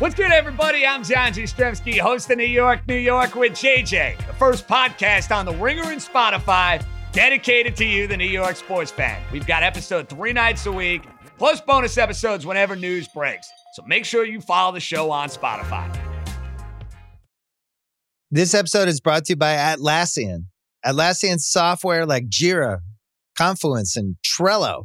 What's good, everybody? I'm John Jastremski, host of New York, New York with JJ, the first podcast on the Ringer and Spotify dedicated to you, the New York sports fan. We've got episode three nights a week, plus bonus episodes whenever news breaks. So make sure you follow the show on Spotify. This episode is brought to you by Atlassian. Atlassian software like Jira, Confluence, and Trello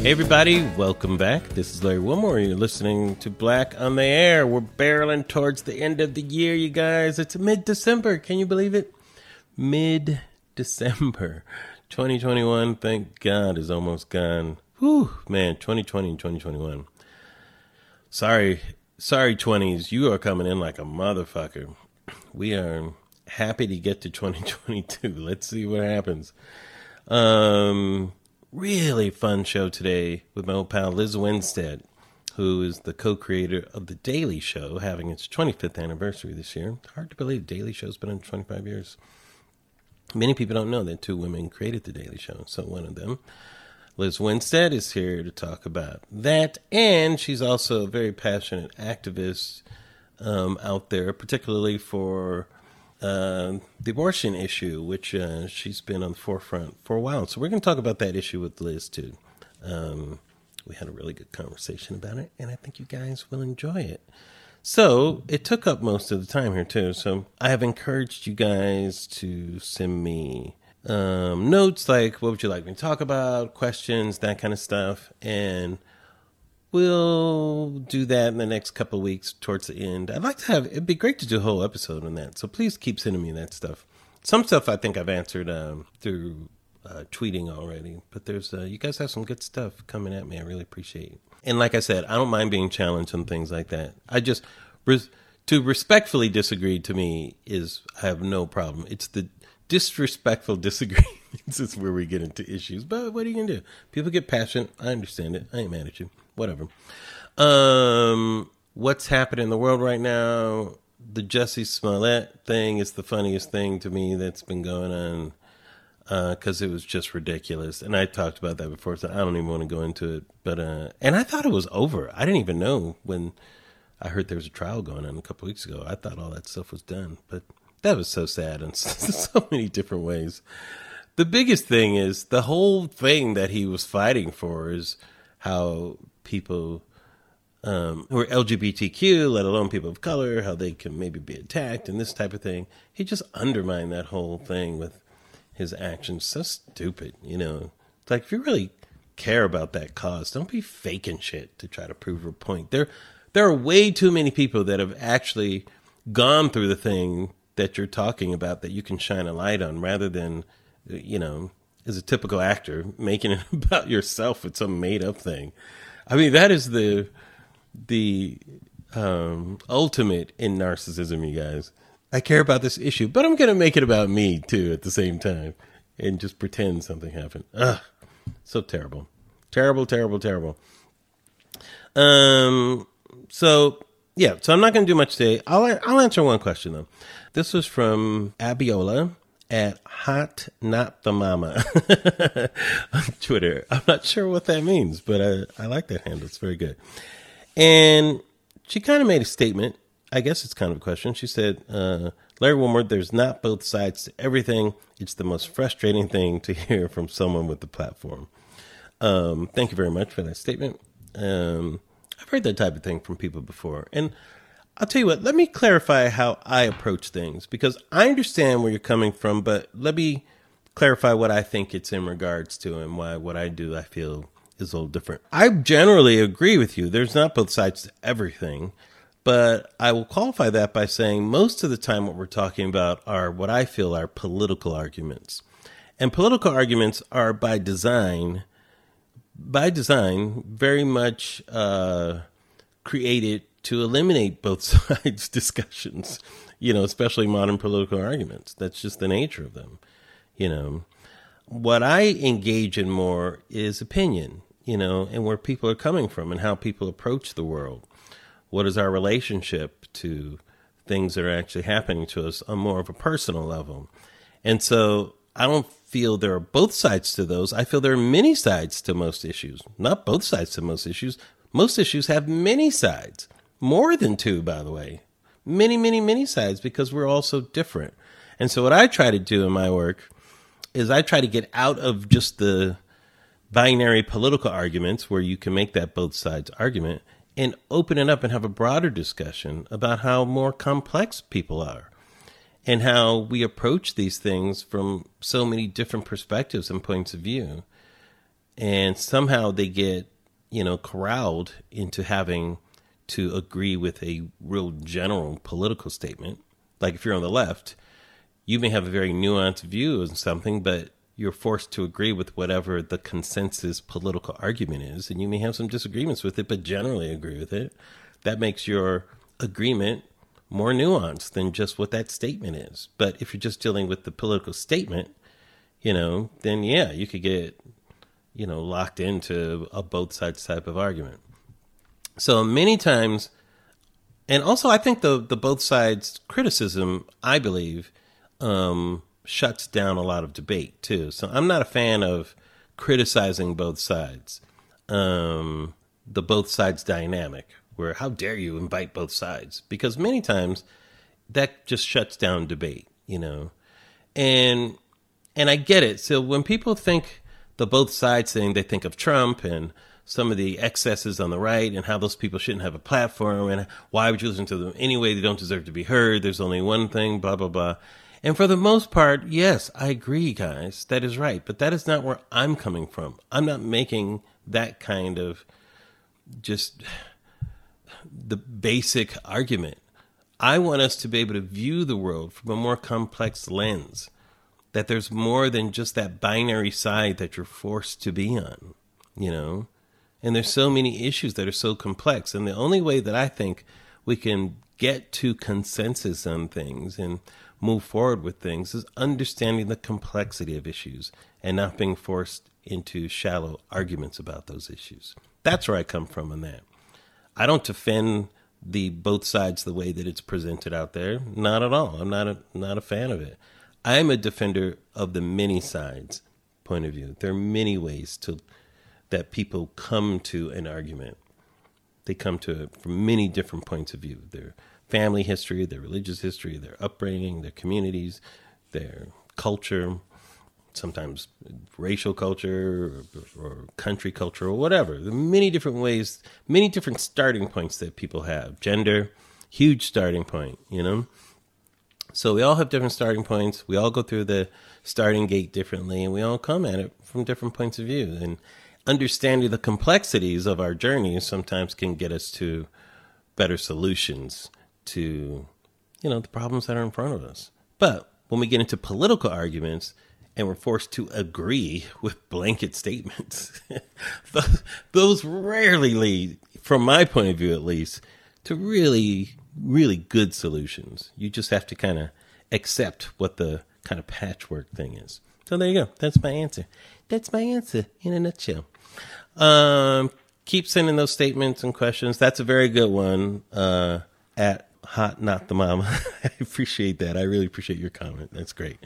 Hey everybody, welcome back. This is Larry Wilmore. You're listening to Black on the Air. We're barreling towards the end of the year, you guys. It's mid-December. Can you believe it? Mid-December. 2021, thank God, is almost gone. Whew, man, 2020 and 2021. Sorry, sorry, 20s. You are coming in like a motherfucker. We are happy to get to 2022. Let's see what happens. Um, really fun show today with my old pal Lizz Winstead, who is the co-creator of The Daily Show, having its 25th anniversary this year. Hard to believe Daily Show's been on 25 years. Many people don't know that two women created The Daily Show. So one of them, Lizz Winstead, is here to talk about that. And she's also a very passionate activist um, out there, particularly for uh, the abortion issue, which uh, she's been on the forefront for a while. So we're going to talk about that issue with Lizz too. Um, we had a really good conversation about it, and I think you guys will enjoy it. So it took up most of the time here too. So I have encouraged you guys to send me um, notes like what would you like me to talk about, questions, that kind of stuff, and we'll do that in the next couple weeks towards the end. I'd like to have it'd be great to do a whole episode on that. So please keep sending me that stuff. Some stuff I think I've answered um, through uh, tweeting already, but there's uh, you guys have some good stuff coming at me. I really appreciate it. And like I said, I don't mind being challenged on things like that. I just res- to respectfully disagree to me is I have no problem. It's the disrespectful disagreements is where we get into issues. But what are you gonna do? People get passionate. I understand it. I ain't mad at you whatever. Um, what's happening in the world right now? The Jussie Smollett thing is the funniest thing to me that's been going on because uh, it was just ridiculous. And I talked about that before, so I don't even want to go into it. But uh, and I thought it was over. I didn't even know when I heard there was a trial going on a couple weeks ago. I thought all that stuff was done, but that was so sad in so many different ways. The biggest thing is the whole thing that he was fighting for is how people um, who are LGBTQ, let alone people of color, how they can maybe be attacked and this type of thing. He just undermined that whole thing with his actions. So stupid, you know. It's like if you really care about that cause, don't be faking shit to try to prove a point. There, there are way too many people that have actually gone through the thing that you're talking about that you can shine a light on, rather than, you know, as a typical actor making it about yourself with some made up thing. I mean, that is the the um, ultimate in narcissism, you guys. I care about this issue, but I'm gonna make it about me too at the same time, and just pretend something happened. Ugh, so terrible, terrible, terrible, terrible. Um, so yeah, so I'm not gonna do much today. I'll I'll answer one question though. This was from Abiola at hot not the mama on Twitter. I'm not sure what that means, but I, I like that handle. It's very good. And she kind of made a statement. I guess it's kind of a question. She said, uh, Larry Wilmore, there's not both sides to everything. It's the most frustrating thing to hear from someone with the platform. Um, thank you very much for that statement. Um, I've heard that type of thing from people before. And I'll tell you what, let me clarify how I approach things because I understand where you're coming from, but let me clarify what I think it's in regards to and why what I do I feel is a little different. I generally agree with you. There's not both sides to everything, but I will qualify that by saying most of the time what we're talking about are what I feel are political arguments. And political arguments are by design by design very much uh, created to eliminate both sides discussions, you know, especially modern political arguments. That's just the nature of them, you know. What I engage in more is opinion, you know, and where people are coming from and how people approach the world. What is our relationship to things that are actually happening to us on more of a personal level? And so I don't feel there are both sides to those. I feel there are many sides to most issues. Not both sides to most issues. Most issues have many sides. More than two, by the way. Many, many, many sides because we're all so different. And so what I try to do in my work is I try to get out of just the binary political arguments where you can make that both sides argument and open it up and have a broader discussion about how more complex people are and how we approach these things from so many different perspectives and points of view. And somehow they get, you know, corralled into having to agree with a real general political statement. Like if you're on the left, you may have a very nuanced view of something, but you're forced to agree with whatever the consensus political argument is. And you may have some disagreements with it, but generally agree with it. That makes your agreement more nuanced than just what that statement is. But if you're just dealing with the political statement, you know, then yeah, you could get, you know, locked into a both sides type of argument. So many times, and also I think the the both sides criticism, I believe, um, shuts down a lot of debate too. So I'm not a fan of criticizing both sides, um, the both sides dynamic where how dare you invite both sides? Because many times that just shuts down debate, you know. And and I get it. So when people think the both sides thing, they think of Trump and some of the excesses on the right and how those people shouldn't have a platform and why would you listen to them anyway? They don't deserve to be heard. There's only one thing, blah, blah, blah. And for the most part, yes, I agree, guys. That is right. But that is not where I'm coming from. I'm not making that kind of just the basic argument. I want us to be able to view the world from a more complex lens, that there's more than just that binary side that you're forced to be on, you know? And there's so many issues that are so complex. And the only way that I think we can get to consensus on things and move forward with things is understanding the complexity of issues and not being forced into shallow arguments about those issues. That's where I come from on that. I don't defend the both sides the way that it's presented out there. Not at all. I'm not a not a fan of it. I'm a defender of the many sides point of view. There are many ways to that people come to an argument. They come to it from many different points of view. Their family history, their religious history, their upbringing, their communities, their culture, sometimes racial culture or, or, country culture or whatever. There are many different ways, many different starting points that people have. Gender, huge starting point, you know? So we all have different starting points. We all go through the starting gate differently and we all come at it from different points of view. And understanding the complexities of our journeys sometimes can get us to better solutions to, you know, the problems that are in front of us. But when we get into political arguments, and we're forced to agree with blanket statements. Those rarely lead, from my point of view at least, to really, really good solutions. You just have to kind of accept what the kind of patchwork thing is. So there you go. That's my answer. That's my answer in a nutshell. Um, keep sending those statements and questions. That's a very good one. Uh, at hot not the mama. I appreciate that. I really appreciate your comment. That's great.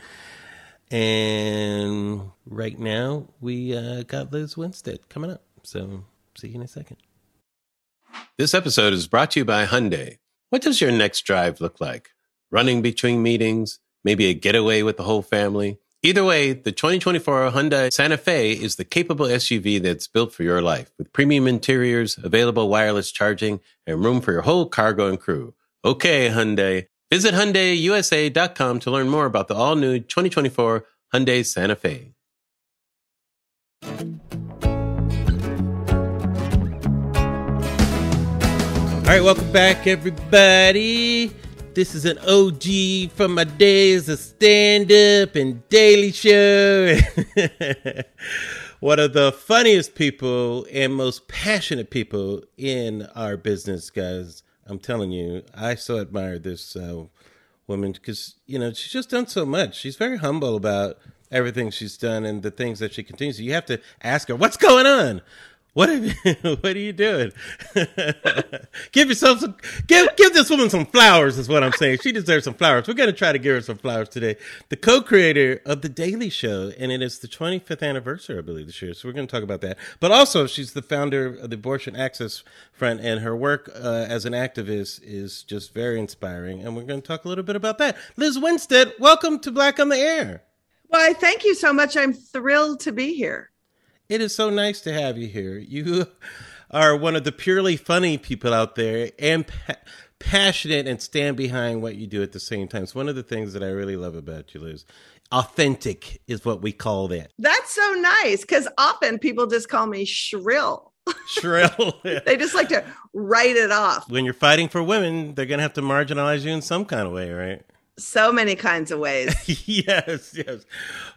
And right now, we uh, got Lizz Winstead coming up. So see you in a second. This episode is brought to you by Hyundai. What does your next drive look like? Running between meetings? Maybe a getaway with the whole family? Either way, the 2024 Hyundai Santa Fe is the capable SUV that's built for your life with premium interiors, available wireless charging, and room for your whole cargo and crew. Okay, Hyundai. Visit HyundaiUSA.com to learn more about the all-new 2024 Hyundai Santa Fe. All right, welcome back, everybody. This is an OG from my days of stand up and Daily Show. One of the funniest people and most passionate people in our business, guys. I'm telling you, I so admire this uh, woman because, you know, she's just done so much. She's very humble about everything she's done and the things that she continues. You have to ask her, what's going on? What are you, what are you doing? give yourself some give give this woman some flowers is what I'm saying. She deserves some flowers. We're gonna try to give her some flowers today. The co-creator of the Daily Show, and it is the 25th anniversary, I believe, this year. So we're gonna talk about that. But also, she's the founder of the Abortion Access Front, and her work uh, as an activist is just very inspiring. And we're gonna talk a little bit about that. Lizz Winstead, welcome to Black on the Air. Why, thank you so much. I'm thrilled to be here. It is so nice to have you here. You are one of the purely funny people out there and pa- passionate and stand behind what you do at the same time. It's one of the things that I really love about you, Lizz. Authentic is what we call that. That's so nice because often people just call me shrill. Shrill. they just like to write it off. When you're fighting for women, they're going to have to marginalize you in some kind of way, right? So many kinds of ways. yes, yes.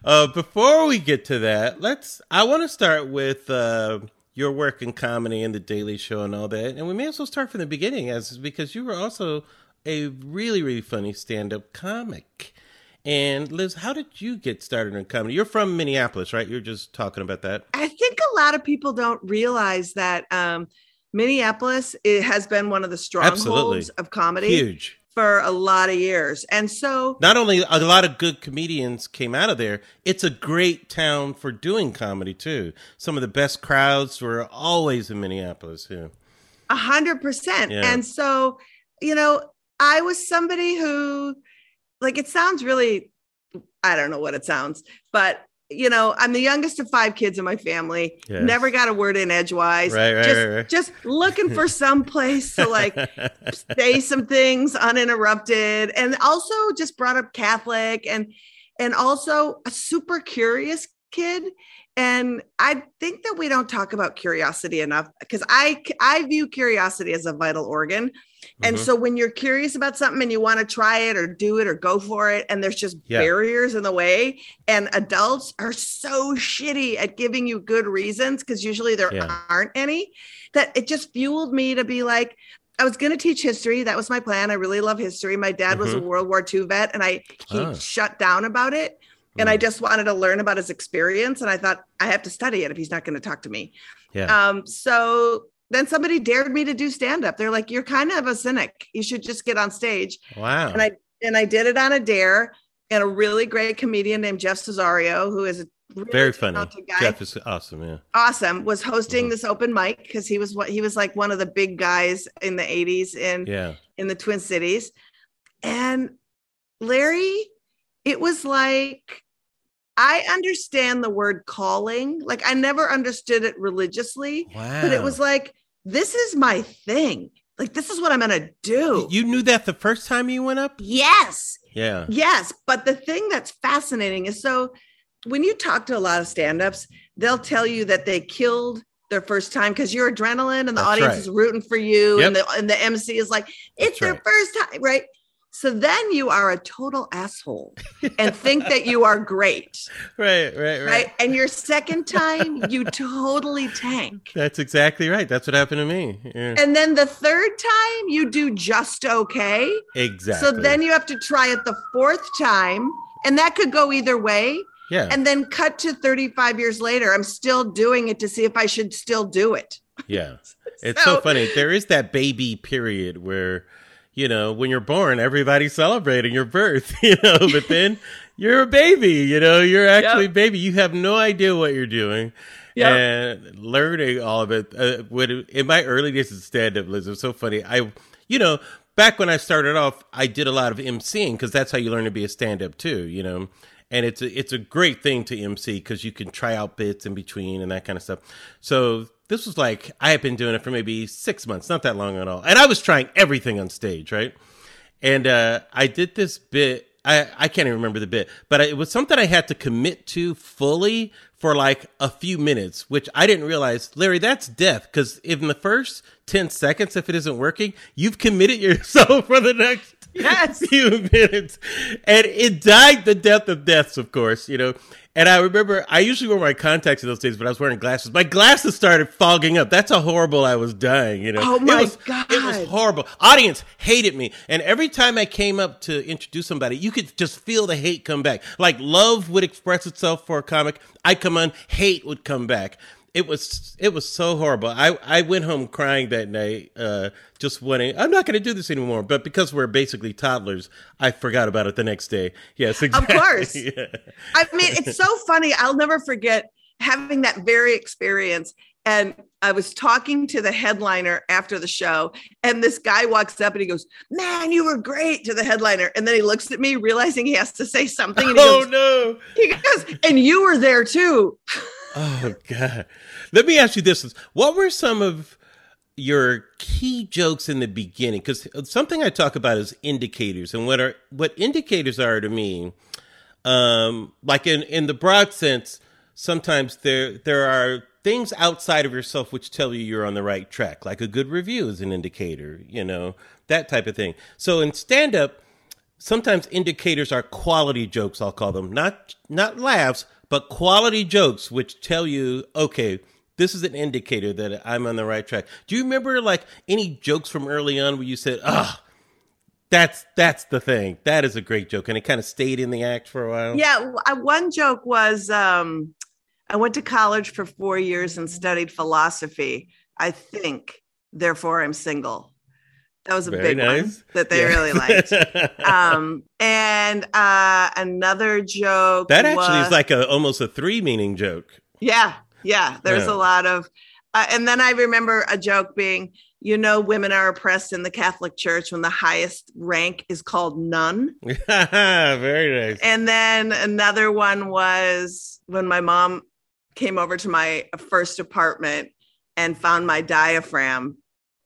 Uh, before we get to that, let's. I want to start with uh, your work in comedy and the Daily Show and all that, and we may as well start from the beginning, as because you were also a really, really funny stand-up comic. And Lizz, how did you get started in comedy? You're from Minneapolis, right? You're just talking about that. I think a lot of people don't realize that um, Minneapolis it has been one of the strongholds Absolutely. of comedy. Huge for a lot of years. And so not only a lot of good comedians came out of there, it's a great town for doing comedy too. Some of the best crowds were always in Minneapolis. Yeah. A hundred percent. And so, you know, I was somebody who like it sounds really I don't know what it sounds, but you know, I'm the youngest of five kids in my family. Yes. Never got a word in edgewise. Right, right, just, right, right. just looking for some place to like say some things uninterrupted, and also just brought up Catholic and and also a super curious kid. And I think that we don't talk about curiosity enough because I I view curiosity as a vital organ. And mm-hmm. so when you're curious about something and you want to try it or do it or go for it, and there's just yeah. barriers in the way, and adults are so shitty at giving you good reasons because usually there yeah. aren't any, that it just fueled me to be like, I was going to teach history. That was my plan. I really love history. My dad mm-hmm. was a mm-hmm. World War II vet, and I he oh. shut down about it. And I mm. just wanted to learn about his experience. And I thought I have to study it if he's not going to talk to me. Yeah. Um, so then somebody dared me to do stand up. They're like, "You're kind of a cynic. You should just get on stage." Wow. And I and I did it on a dare. And a really great comedian named Jeff Cesario, who is a really very funny guy, Jeff is awesome. Yeah, awesome. Was hosting mm-hmm. this open mic because he was what he was like one of the big guys in the '80s in yeah in the Twin Cities. And Larry, it was like I understand the word calling. Like I never understood it religiously, wow. but it was like, this is my thing. Like this is what I'm gonna do. You knew that the first time you went up? Yes. Yeah. Yes. But the thing that's fascinating is so when you talk to a lot of stand-ups, they'll tell you that they killed their first time because you're adrenaline and the that's audience right. is rooting for you yep. and the and the MC is like, it's that's their right. first time, right? So then you are a total asshole and think that you are great. Right, right, right, right. And your second time, you totally tank. That's exactly right. That's what happened to me. Yeah. And then the third time, you do just okay. Exactly. So then you have to try it the fourth time, and that could go either way. Yeah. And then cut to 35 years later, I'm still doing it to see if I should still do it. Yeah. It's so, so funny. There is that baby period where you know, when you're born, everybody's celebrating your birth, you know, but then you're a baby, you know, you're actually yep. baby. You have no idea what you're doing. Yep. And learning all of it. Uh, when, in my early days of stand up, Lizz, it was so funny. I, you know, back when I started off, I did a lot of emceeing because that's how you learn to be a stand up too, you know and it's a, it's a great thing to MC because you can try out bits in between and that kind of stuff. So this was like I had been doing it for maybe six months, not that long at all, and I was trying everything on stage, right? And uh, I did this bit. I, I can't even remember the bit, but it was something I had to commit to fully for like a few minutes, which I didn't realize. Larry, that's death because in the first 10 seconds, if it isn't working, you've committed yourself for the next Yes. few minutes. And it died the death of deaths, of course, you know. And I remember I usually wore my contacts in those days, but I was wearing glasses. My glasses started fogging up. That's how horrible I was dying, you know. Oh, my it was, God. It was horrible. Audience hated me. And every time I came up to introduce somebody, you could just feel the hate come back. Like love would express itself for a comic. I come on, hate would come back. It was it was so horrible. I, I went home crying that night, uh, just wanting I'm not gonna do this anymore. But because we're basically toddlers, I forgot about it the next day. Yes, exactly. course. Yeah. I mean, it's so funny. I'll never forget having that very experience. And I was talking to the headliner after the show, and this guy walks up and he goes, Man, you were great to the headliner. And then he looks at me, realizing he has to say something. And he, Oh goes, no. he goes, And you were there too. Oh God. Let me ask you this: What were some of your key jokes in the beginning? Because something I talk about is indicators, and what are what indicators are to me. Um, like in in the broad sense, sometimes there there are things outside of yourself which tell you you're on the right track. Like a good review is an indicator, you know, that type of thing. So in stand up, sometimes indicators are quality jokes i'll call them not not laughs but quality jokes which tell you okay this is an indicator that i'm on the right track do you remember like any jokes from early on where you said ah that's that's the thing that is a great joke and it kind of stayed in the act for a while Yeah. One joke was um, I went to college for four years and studied philosophy. I think, therefore, I'm single. That was a Very big one that they Yeah. really liked. um and uh another joke that actually was- is like a almost a three meaning joke yeah yeah there's Yeah. a lot of uh, and then i remember a joke being you know women are oppressed in the catholic church when the highest rank is called nun very nice and then another one was when my mom came over to my first apartment and found my diaphragm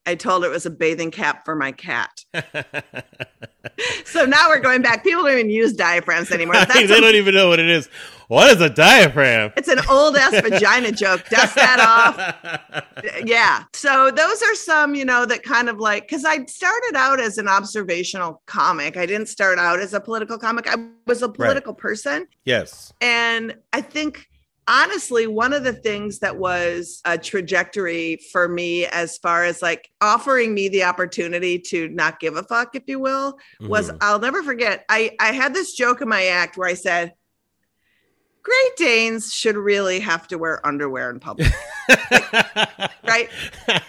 i told her it was a bathing cap for my cat so now we're going back people don't even use diaphragms anymore they a- don't even know what it is what is a diaphragm It's an old ass vagina joke. Dust that off. Yeah. So those are some, you know, that kind of like because I started out as an observational comic. I didn't start out as a political comic. I was a political person. yes And I think honestly, one of the things that was a trajectory for me as far as like offering me the opportunity to not give a fuck, if you will, was Mhm. I'll never forget. I I had this joke in my act where I said, Great Danes should really have to wear underwear in public, right?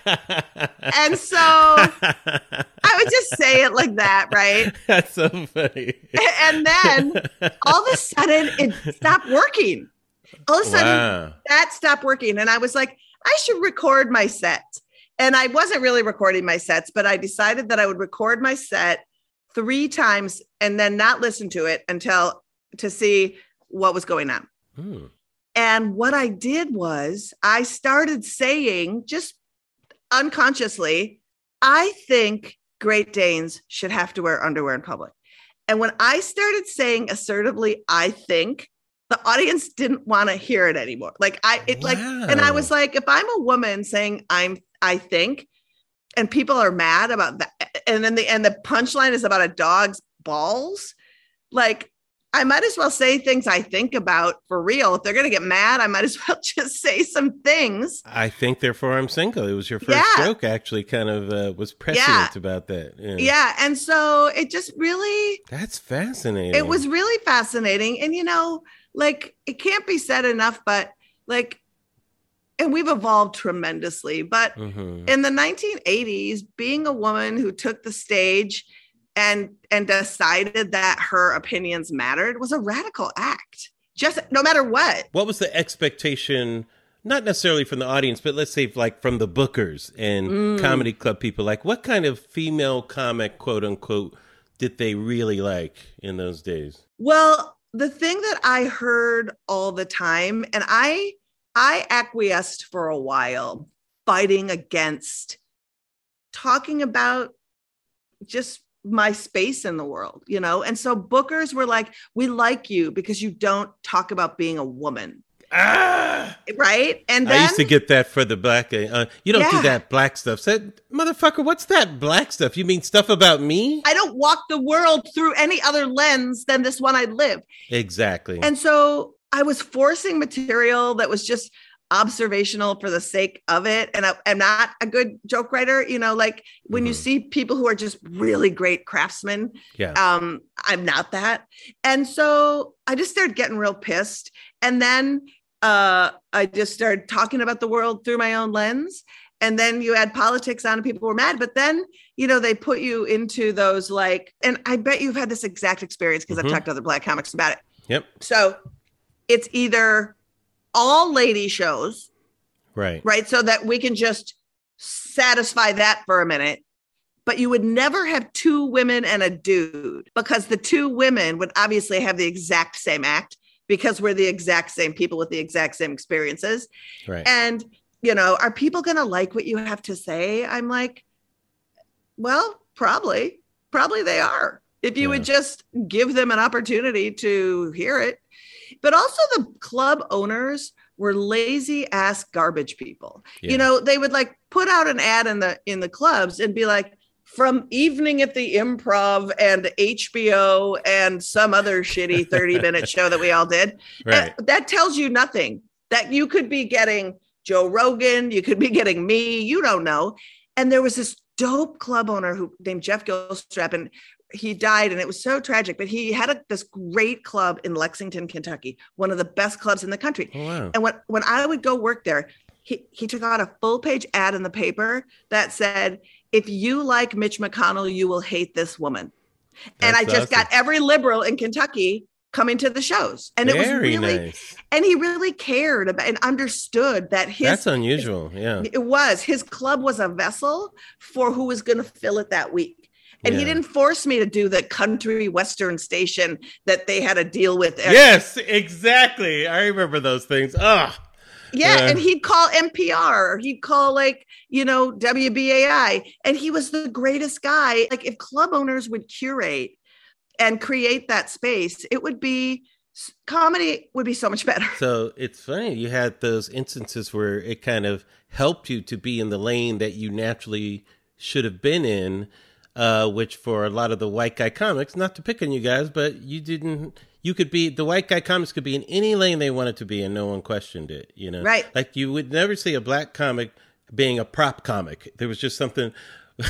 And so I would just say it like that, right? That's so funny. And then all of a sudden it stopped working. All of a sudden Wow. that stopped working. And I was like, I should record my set. And I wasn't really recording my sets, but I decided that I would record my set three times and then not listen to it until to see what was going on. Hmm. And what I did was I started saying just unconsciously, I think Great Danes should have to wear underwear in public. And when I started saying assertively, I think the audience didn't want to hear it anymore. Like I it like and I was like, if I'm a woman saying I'm I think, and people are mad about that, and then the and the punchline is about a dog's balls, like I might as well say things I think about for real. If they're gonna get mad, I might as well just say some things. I think therefore I'm single. It was your first Yeah. joke actually kind of uh, was prescient about that. Yeah. Yeah. And so it just really That's fascinating. it was really fascinating. And you know, like it can't be said enough, but like, and we've evolved tremendously. But Mhm. in the 1980s, being a woman who took the stage and and decided that her opinions mattered was a radical act. Just no matter what. What was the expectation? Not necessarily from the audience, but let's say like from the bookers and Mm. comedy club people. Like, what kind of female comic, quote unquote, did they really like in those days? Well, the thing that I heard all the time, and I I acquiesced for a while, fighting against talking about just my space in the world, you know? And so bookers were like, we like you because you don't talk about being a woman. Ah! Right. And then I used to get that for the black. Uh, you don't Yeah. do that black stuff. Said, motherfucker, what's that black stuff? You mean stuff about me? I don't walk the world through any other lens than this one I live. Exactly. And so I was forcing material that was just observational for the sake of it. And I, I'm not a good joke writer. You know, like when you Mhm. see people who are just really great craftsmen, yeah. um, I'm not that. And so I just started getting real pissed. And then uh, I just started talking about the world through my own lens. And then you add politics on and people were mad. But then, you know, they put you into those like, and I bet you've had this exact experience because Mhm. I've talked to other black comics about it. yep. So it's either all lady shows, Right. right? So that we can just satisfy that for a minute. But you would never have two women and a dude because the two women would obviously have the exact same act because we're the exact same people with the exact same experiences. Right. And, you know, are people going to like what you have to say? I'm like, well, probably, probably they are. If you would just give them an opportunity to hear it. But also, the club owners were lazy ass garbage people. Yeah. You know, they would like put out an ad in the in the clubs and be like, from evening at the improv and HBO and some other shitty 30 minute show that we all did. right. That, that tells you nothing. That you could be getting Joe Rogan, you could be getting me, you don't know. And there was this dope club owner who named Jeff Gilstrap, and he died, and it was so tragic. But he had a, this great club in Lexington, Kentucky, one of the best clubs in the country. Oh, wow. And when when I would go work there, he he took out a full page ad in the paper that said, "If you like Mitch McConnell, you will hate this woman." and I That's just got every liberal in Kentucky coming to the shows, and it was really nice. and he really cared about and understood that his That's unusual. Yeah. it was his club was a vessel for who was going to fill it that week. And he didn't force me to do the country western station that they had a deal with. Yes, exactly. I remember those things. Ah, Yeah, Yeah. and he'd call NPR or he'd call like, you know, WBAI. And he was the greatest guy. Like if club owners would curate and create that space, it would be comedy would be so much better. so it's funny. You had those instances where it kind of helped you to be in the lane that you naturally should have been in, uh, which for a lot of the white guy comics, not to pick on you guys, but you didn't. You could be the white guy comics could be in any lane they wanted to be, and no one questioned it. You know, Right. Like you would never see a black comic being a prop comic. There was just something.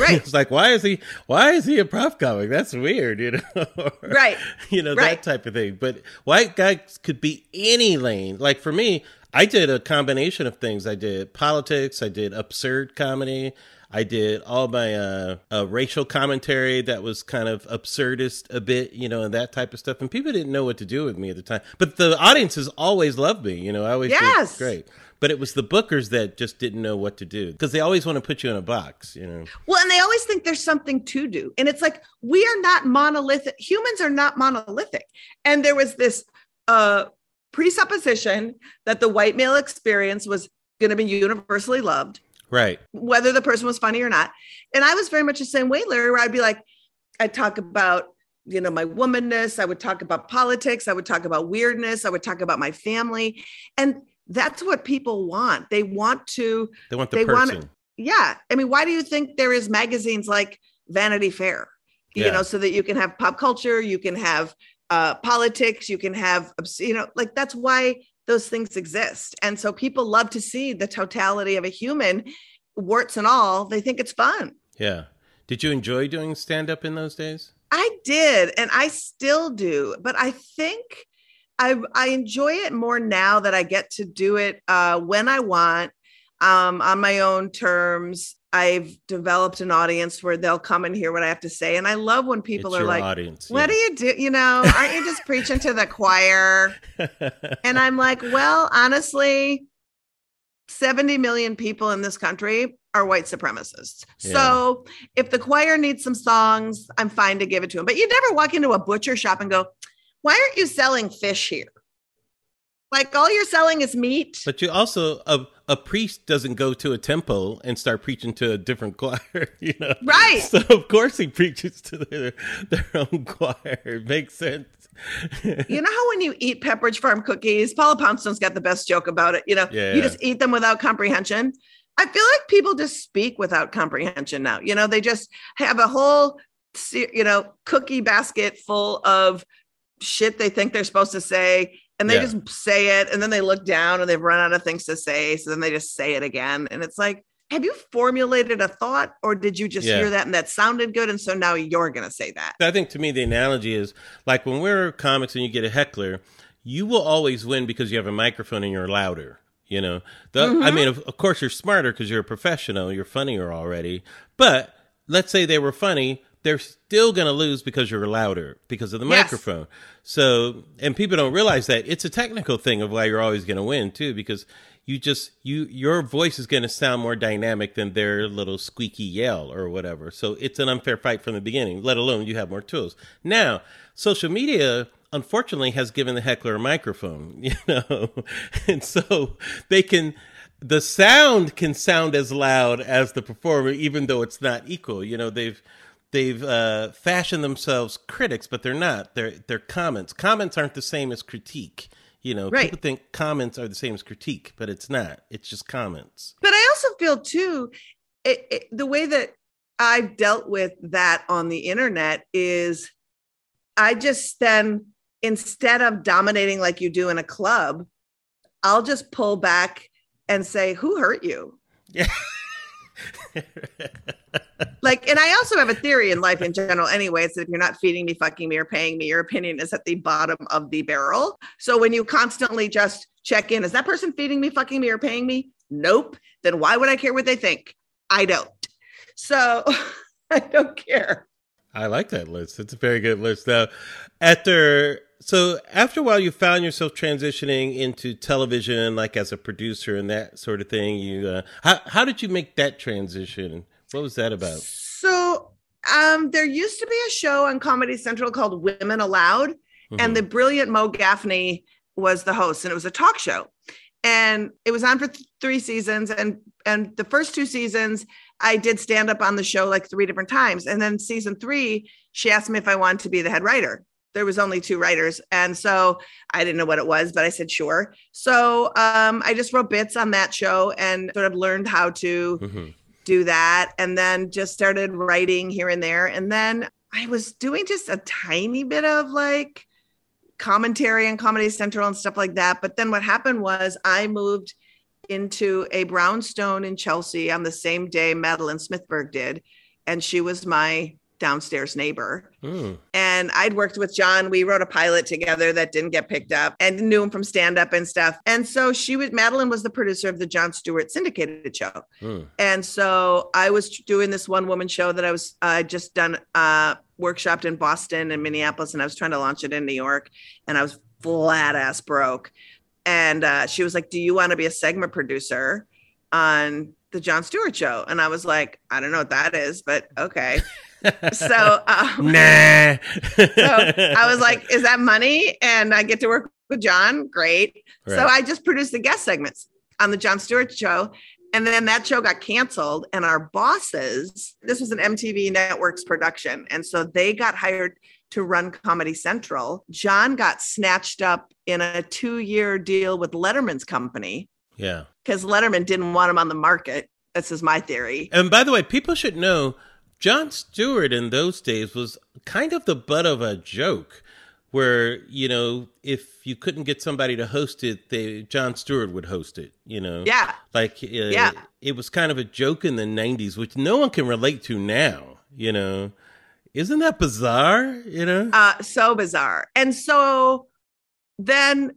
Right. it's like why is he why is he a prop comic? That's weird, you know. Right. you know Right. that type of thing. But white guys could be any lane. Like for me, I did a combination of things. I did politics. I did absurd comedy. I did all my uh, uh, racial commentary that was kind of absurdist a bit, you know, and that type of stuff. And people didn't know what to do with me at the time. But the audiences always loved me, you know. I always Yes. great. But it was the bookers that just didn't know what to do because they always want to put you in a box, you know. Well, and they always think there's something to do. And it's like, we are not monolithic. Humans are not monolithic. And there was this uh, presupposition that the white male experience was going to be universally loved, Right. whether the person was funny or not. And I was very much the same way, Larry, where I'd be like, I'd talk about, you know, my womanness. I would talk about politics. I would talk about weirdness. I would talk about my family. And that's what people want. They want to They want the They want- person. yeah i mean why do you think there is magazines like vanity fair you Yeah. know so that you can have pop culture you can have uh politics you can have you know like that's why those things exist and so people love to see the totality of a human warts and all they think it's fun Yeah. Did you enjoy doing stand up in those days? I did, and I still do, but I think I I enjoy it more now that I get to do it uh, when I want, um, on my own terms. I've developed an audience where they'll come and hear what I have to say, and I love when people It's are like, audience. "What do you do? You know, aren't you just preaching to the choir?" And I'm like, "Well, honestly." 70 million people in this country are white supremacists. So if the choir needs some songs, I'm fine to give it to them. But you never walk into a butcher shop and go, why aren't you selling fish here? Like all you're selling is meat. But you also a, a priest doesn't go to a temple and start preaching to a different choir, you know. Right. So of course he preaches to their their own choir. It makes sense. you know how when you eat Pepperidge Farm cookies, Paula Poundstone's got the best joke about it. You know, Yeah, you just eat them without comprehension. I feel like people just speak without comprehension now. You know, they just have a whole, you know, cookie basket full of shit they think they're supposed to say. And they Yeah. just say it. And then they look down and they've run out of things to say. So then they just say it again. And it's like, have you formulated a thought or did you just Yeah. hear that and that sounded good? And so now you're going to say that. I think to me the analogy is like when we're comics and you get a heckler, you will always win because you have a microphone and you're louder. You know, the, I mm-hmm. mean, of, of course you're smarter because you're a professional. You're funnier already. But let's say they were funny, they're still going to lose because you're louder because of the Yes. microphone. So, and people don't realize that it's a technical thing of why you're always going to win too, because you just you your voice is going to sound more dynamic than their little squeaky yell or whatever. So it's an unfair fight from the beginning. Let alone you have more tools. Now, social media unfortunately has given the heckler a microphone, you know, and so they can. The sound can sound as loud as the performer, even though it's not equal. You know, they've they've uh, fashioned themselves critics, but they're not. They're they're comments. Comments aren't the same as critique. You know, Right. people think comments are the same as critique, but it's not. It's just comments. But I also feel too, it, it, the way that I've dealt with that on the internet is I just then, instead of dominating like you do in a club, I'll just pull back and say, Who hurt you? Yeah. Like, and I also have a theory in life in general, anyway. It's that if you're not feeding me, fucking me, or paying me, your opinion is at the bottom of the barrel. So when you constantly just check in, is that person feeding me, fucking me, or paying me? Nope. Then why would I care what they think? I don't. So I don't care. I like that list. It's a very good list. Now, after so after a while, you found yourself transitioning into television, like as a producer and that sort of thing. You, uh, how how did you make that transition? What was that about? So um, there used to be a show on Comedy Central called Women Aloud, Mm-hmm. and the brilliant Mo Gaffney was the host, and it was a talk show. And it was on for th- three seasons, and and the first two seasons, I did stand up on the show like three different times. And then season three, she asked me if I wanted to be the head writer. There was only two writers, and so I didn't know what it was, but I said sure. So um, I just wrote bits on that show and sort of learned how to Mhm. do that and then just started writing here and there and then i was doing just a tiny bit of like commentary on comedy central and stuff like that but then what happened was i moved into a brownstone in chelsea on the same day madeleine smithberg did and she was my downstairs neighbor Mm. and I'd worked with Jon. We wrote a pilot together that didn't get picked up and knew him from stand up and stuff. And so she was, Madeleine was the producer of the Jon Stewart syndicated show. Mm. And so I was doing this one woman show that I was uh, just done, uh, workshopped in Boston and Minneapolis, and I was trying to launch it in New York. And I was flat ass broke. And uh, she was like, Do you want to be a segment producer on the Jon Stewart show? And I was like, I don't know what that is, but okay. so, um, Nah. so I was like, is that money? And I get to work with Jon. Great. So I just produced the guest segments on the Jon Stewart show. And then that show got canceled. And our bosses, this was an MTV Networks production. And so they got hired to run Comedy Central. Jon got snatched up in a two year deal with Letterman's company yeah. because Letterman didn't want him on the market. This is my theory. And by the way, people should know Jon Stewart in those days was kind of the butt of a joke where, you know, if you couldn't get somebody to host it, they Jon Stewart would host it, you know. Yeah. Like uh, Yeah. it was kind of a joke in the 90s which no one can relate to now, you know. Isn't that bizarre, you know? uh so bizarre and so then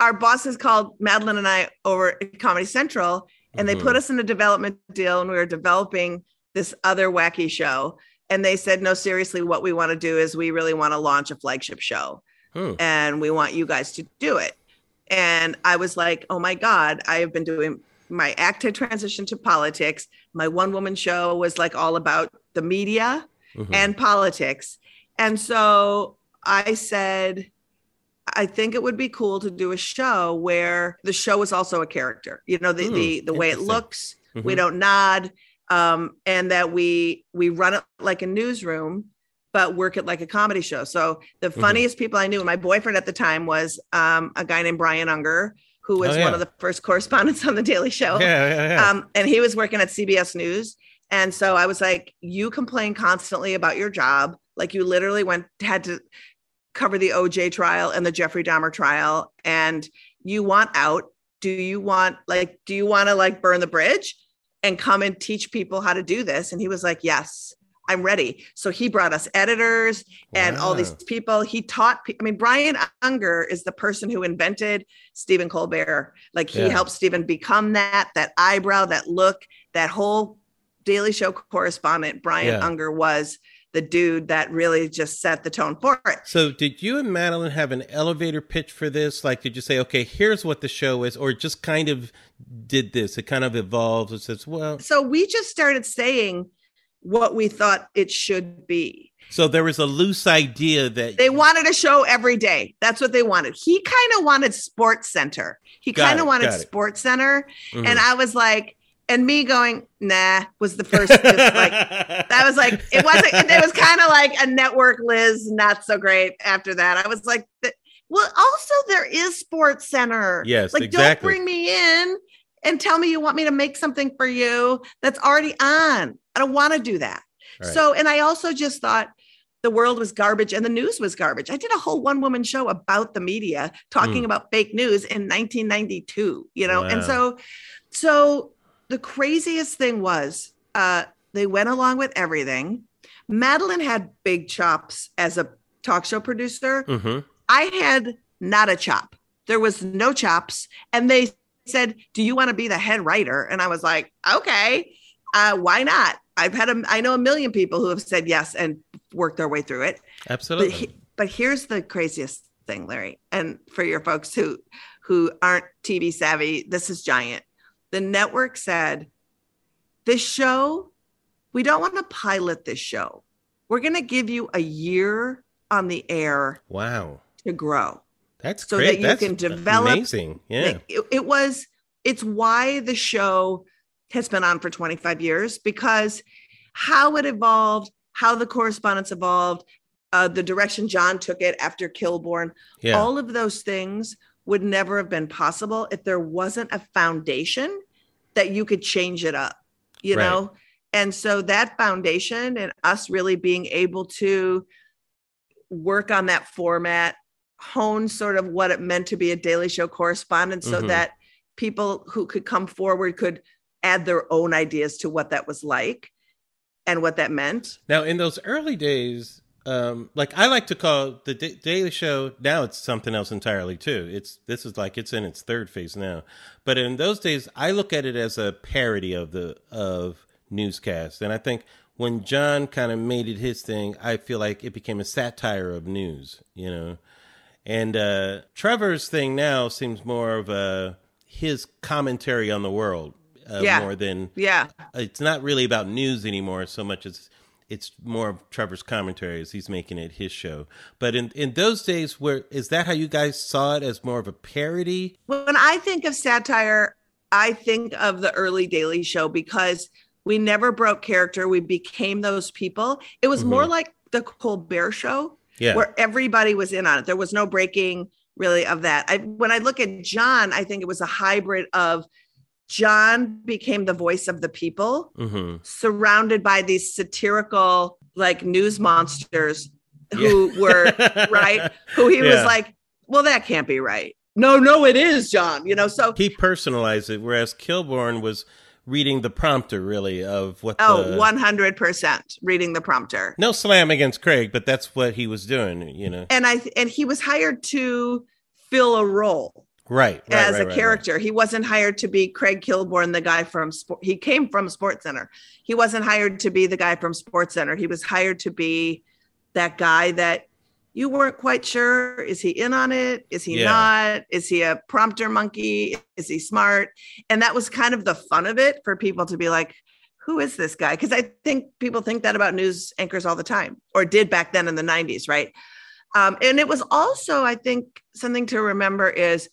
our bosses called madeleine and i over at comedy central and they Mhm. put us in a development deal and we were developing this other wacky show and they said no seriously what we want to do is we really want to launch a flagship show Hmm. and we want you guys to do it and i was like oh my god i have been doing my act had transitioned to politics my one woman show was like all about the media Mhm. and politics. And so I said, I think it would be cool to do a show where the show is also a character. You know, the Hmm, the the way it looks, we Mhm. don't nod, um, and that we we run it like a newsroom, but work it like a comedy show. So the funniest people I knew, my boyfriend at the time was um, a guy named Brian Unger, who was Oh, yeah. one of the first correspondents on the Daily Show. Yeah, yeah, yeah. Um, and he was working at CBS News. And so I was like, you complain constantly about your job. Like you literally went, had to cover the OJ trial and the Jeffrey Dahmer trial. And you want out. Do you want, like, do you want to like burn the bridge and come and teach people how to do this? And he was like, yes, I'm ready. So he brought us editors and all these people. He taught, I mean, Brian Unger is the person who invented Stephen Colbert. Like he Yeah. helped Stephen become that, that eyebrow, that look, that whole Daily Show correspondent. Brian Yeah. Unger was the dude that really just set the tone for it. So, did you and Madeleine have an elevator pitch for this? Like, did you say, okay, here's what the show is, or just kind of did this? It kind of evolved. It says, well, So we just started saying what we thought it should be. so there was a loose idea that They wanted a show every day. That's what they wanted. He kind of wanted Sports Center. He kind of wanted. Sports Center. Mhm. And I was like, and me going, nah, was the first. just like that was like it wasn't. It was kind of like a network. Lizz, not so great. After that, I was like, well, also there is Sports Center. Yes, like don't bring me in and tell me you want me to make something for you that's already on. I don't want to do that. Right. So, and I also just thought the world was garbage and the news was garbage. I did a whole one woman show about the media talking Mm. about fake news in 1992, you know? And so, so the craziest thing was uh, they went along with everything. Madeleine had big chops as a talk show producer. Mhm. I had not a chop. There was no chops. And they said, Do you want to be the head writer? And I was like, Okay, uh, why not? I've had a, I know a million people who have said yes and worked their way through it. absolutely. But, he, but here's the craziest thing, Larry, and for your folks who who aren't TV savvy, this is giant. The network said, "This show, we don't want to pilot this show. We're going to give you a year on the air wow, to grow." that's so great. that you that's can develop- Amazing. Yeah. It, it was it's why the show has been on for 25 years because how it evolved how the correspondence evolved uh, the direction jon took it after kilborn yeah. all of those things would never have been possible if there wasn't a foundation that you could change it up you Right. know and so that foundation and us really being able to work on that format hone sort of what it meant to be a daily show correspondent so Mhm. that people who could come forward could add their own ideas to what that was like and what that meant Now, in those early days, um, like I like to call the da- Daily Show now, it's something else entirely too. It's this is like it's in its third phase now, but in those days, I look at it as a parody of the of newscast, and I think when Jon kind of made it his thing, I feel like it became a satire of news, you know. And uh, Trevor's thing now seems more of a his commentary on the world, uh, Yeah. more than yeah it's not really about news anymore so much as it's more of Trevor's commentary as he's making it his show. But in in those days, where is that how you guys saw it as more of a parody? when I think of satire, I think of the early Daily Show because we never broke character. We became those people. It was more mm-hmm. like the Colbert Show, Yeah, where everybody was in on it. There was no breaking really of that. I, when I look at Jon, I think it was a hybrid of Jon became the voice of the people, hmm surrounded by these satirical like news monsters who were right who he was like well that can't be right. No no it is jon you know so he personalized it, whereas Kilborn was reading the prompter really of what. oh 100% reading the prompter. No slam against Craig, but that's what he was doing. You know, and i and he was hired to fill a role right? right as right, a right, character. He wasn't hired to be craig kilborn the guy from sport he came from sports center. He wasn't hired to be the guy from sports center. He was hired to be that guy that you weren't quite sure is he in on it? Is he Yeah. not? Is he a prompter monkey? Is he smart? And that was kind of the fun of it for people to be like who is this guy? Because i think people think that about news anchors all the time or did back then in the 90s right? Um, and it was also, I think, something to remember is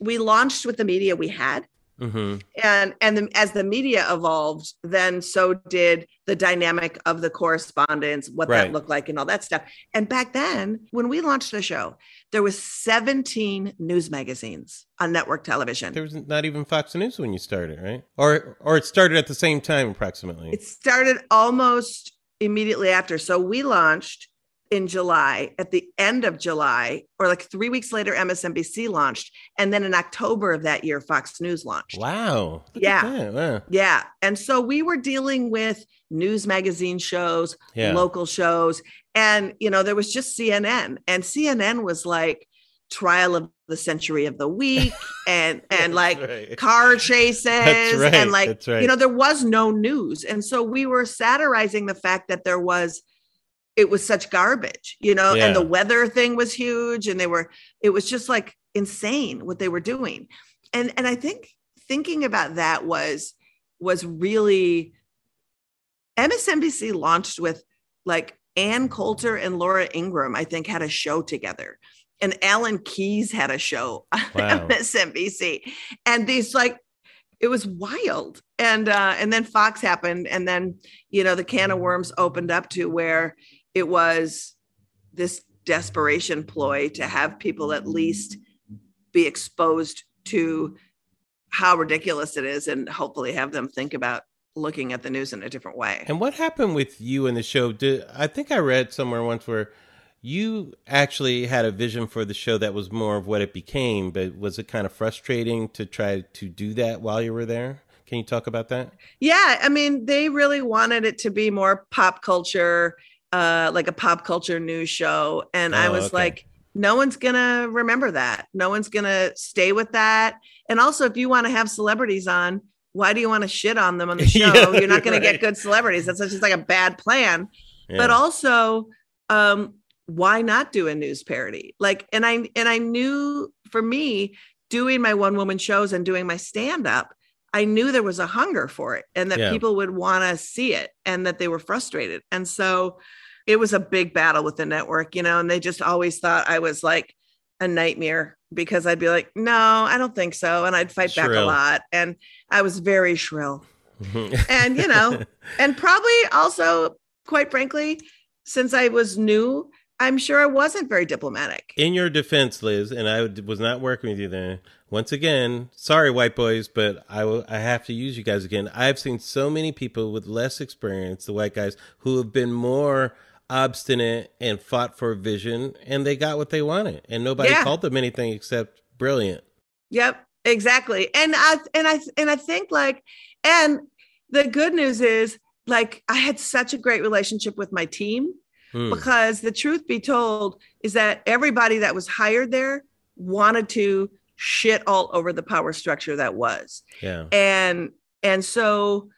we launched with the media we had. hmm And and the, as the media evolved, then so did the dynamic of the correspondence, what Right. that looked like, and all that stuff. And back then, when we launched the show, there was 17 news magazines on network television. There was not even Fox News when you started, right? Or or it started at the same time, approximately. It started almost immediately after. So we launched in July, at the end of July, or like three weeks later, MSNBC launched. And then in October of that year, Fox News launched. wow. Look Yeah. Wow. Yeah. And so we were dealing with news magazine shows, Yeah. local shows. And, you know, there was just CNN. And CNN was like trial of the century of the week and and like right. car chases right, and like right. you know there was no news and so we were satirizing the fact that there was it was such garbage you know Yeah. and the weather thing was huge and they were it was just like insane what they were doing and and i think thinking about that was was really msnbc launched with like ann coulter and laura ingraham i think had a show together and alan keyes had a show on Wow. msnbc and these like it was wild and uh and then fox happened and then you know the can of worms opened up to where it was this desperation ploy to have people at least be exposed to how ridiculous it is and hopefully have them think about looking at the news in a different way And what happened with you in the show? Did I think I read somewhere once where you actually had a vision for the show that was more of what it became, but was it kind of frustrating to try to do that while you were there? Can you talk about that? Yeah, I mean, they really wanted it to be more pop culture, uh, like a pop culture news show. And I Oh, was okay. like, no one's gonna remember that. No one's gonna stay with that. And also, if you want to have celebrities on, why do you want to shit on them on the show? Yeah, You're not gonna right. get good celebrities. That's just like a bad plan. Yeah. But also, um, why not do a news parody? Like, and I and I knew for me, doing my one woman shows and doing my stand up, I knew there was a hunger for it and that Yeah. people would want to see it and that they were frustrated. And so it was a big battle with the network, you know, and they just always thought I was like a nightmare because I'd be like, no, I don't think so. And I'd fight back a lot. And I was very shrill. And, you know, and probably also, quite frankly, since I was new, I'm sure I wasn't very diplomatic. in your defense, Lizz, and I was not working with you then. Once again, sorry, white boys, but I will- I have to use you guys again. I've seen so many people with less experience, the white guys, who have been more obstinate and fought for a vision, and they got what they wanted, and nobody Yeah. called them anything except brilliant. Yep, exactly. And I and I and I think like and the good news is like I had such a great relationship with my team Hmm. because the truth be told is that everybody that was hired there wanted to shit all over the power structure that was. Yeah, and and so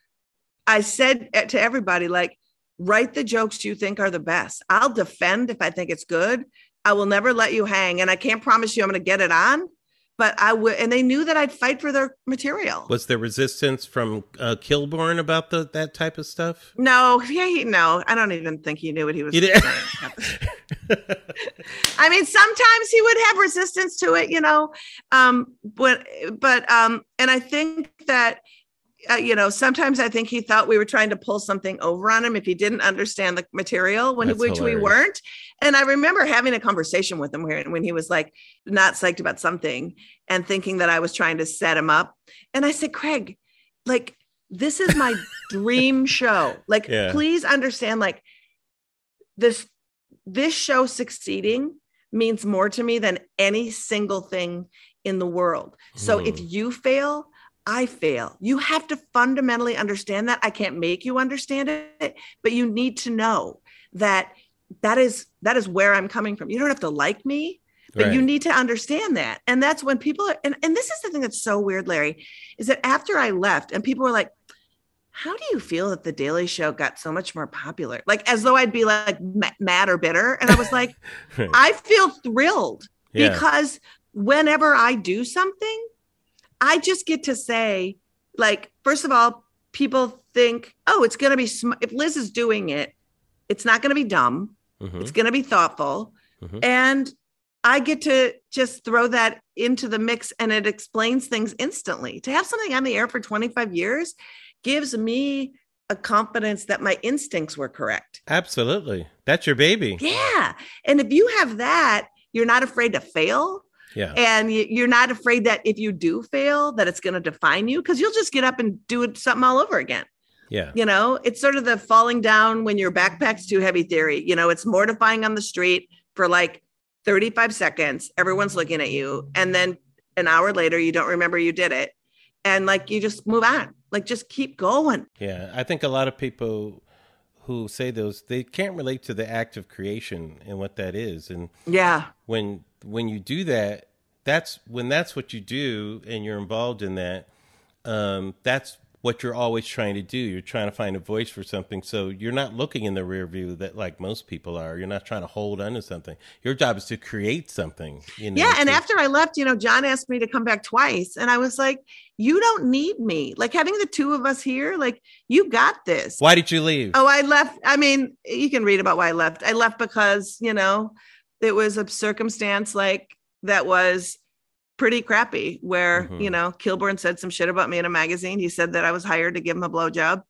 i said to everybody like write the jokes you think are the best i'll defend if i think it's good i will never let you hang and i can't promise you i'm going to get it on but i would and they knew that i'd fight for their material was there resistance from uh, Kilborn about the that type of stuff? no yeah he, no i don't even think he knew what he was You did- I mean, sometimes he would have resistance to it, you know. Um, but but um, and I think that uh, you know, sometimes I think he thought we were trying to pull something over on him if he didn't understand the material, when That's which we weren't. And I remember having a conversation with him where when he was like not psyched about something and thinking that I was trying to set him up. And I said, Craig, like this is my dream show. Like, Yeah. please understand, like this this show succeeding means more to me than any single thing in the world. So if Hmm. you fail, I fail. You have to fundamentally understand that. I can't make you understand it, but you need to know that that is that is where I'm coming from. You don't have to like me, but you need to understand that. And that's when people are, and, and this is the thing that's so weird, Larry, is that after I left and people were like, how do you feel that the Daily Show got so much more popular? Like as though I'd be like mad or bitter. And I was like, Right. I feel thrilled Yeah. because whenever I do something, I just get to say, like, first of all, people think, oh, it's going to be, sm- if Lizz is doing it, it's not going to be dumb. Mhm. It's going to be thoughtful. Mhm. And I get to just throw that into the mix and it explains things instantly. To have something on the air for 25 years gives me a confidence that my instincts were correct. Absolutely. That's your baby. Yeah. And if you have that, you're not afraid to fail. Yeah. And you're not afraid that if you do fail, that it's going to define you because you'll just get up and do it something all over again. Yeah. You know, it's sort of the falling down when your backpack's too heavy theory. You know, it's mortifying on the street for like 35 seconds. Everyone's looking at you. And then an hour later, you don't remember you did it. And like you just move on, like just keep going. Yeah. I think a lot of people who say those they can't relate to the act of creation and what that is. And Yeah. when when you do that, that's when that's what you do and you're involved in that, um, that's what you're always trying to do. You're trying to find a voice for something. So you're not looking in the rear view that like most people are. You're not trying to hold on to something. Your job is to create something. You know, Yeah. And after I left, you know, Jon asked me to come back twice. And I was like, you don't need me. Like having the two of us here, like you got this. why did you leave? Oh, I left. I mean, you can read about why I left. I left because, you know, it was a circumstance like that was pretty crappy where, Mhm. you know, Kilborn said some shit about me in a magazine. He said that I was hired to give him a blowjob.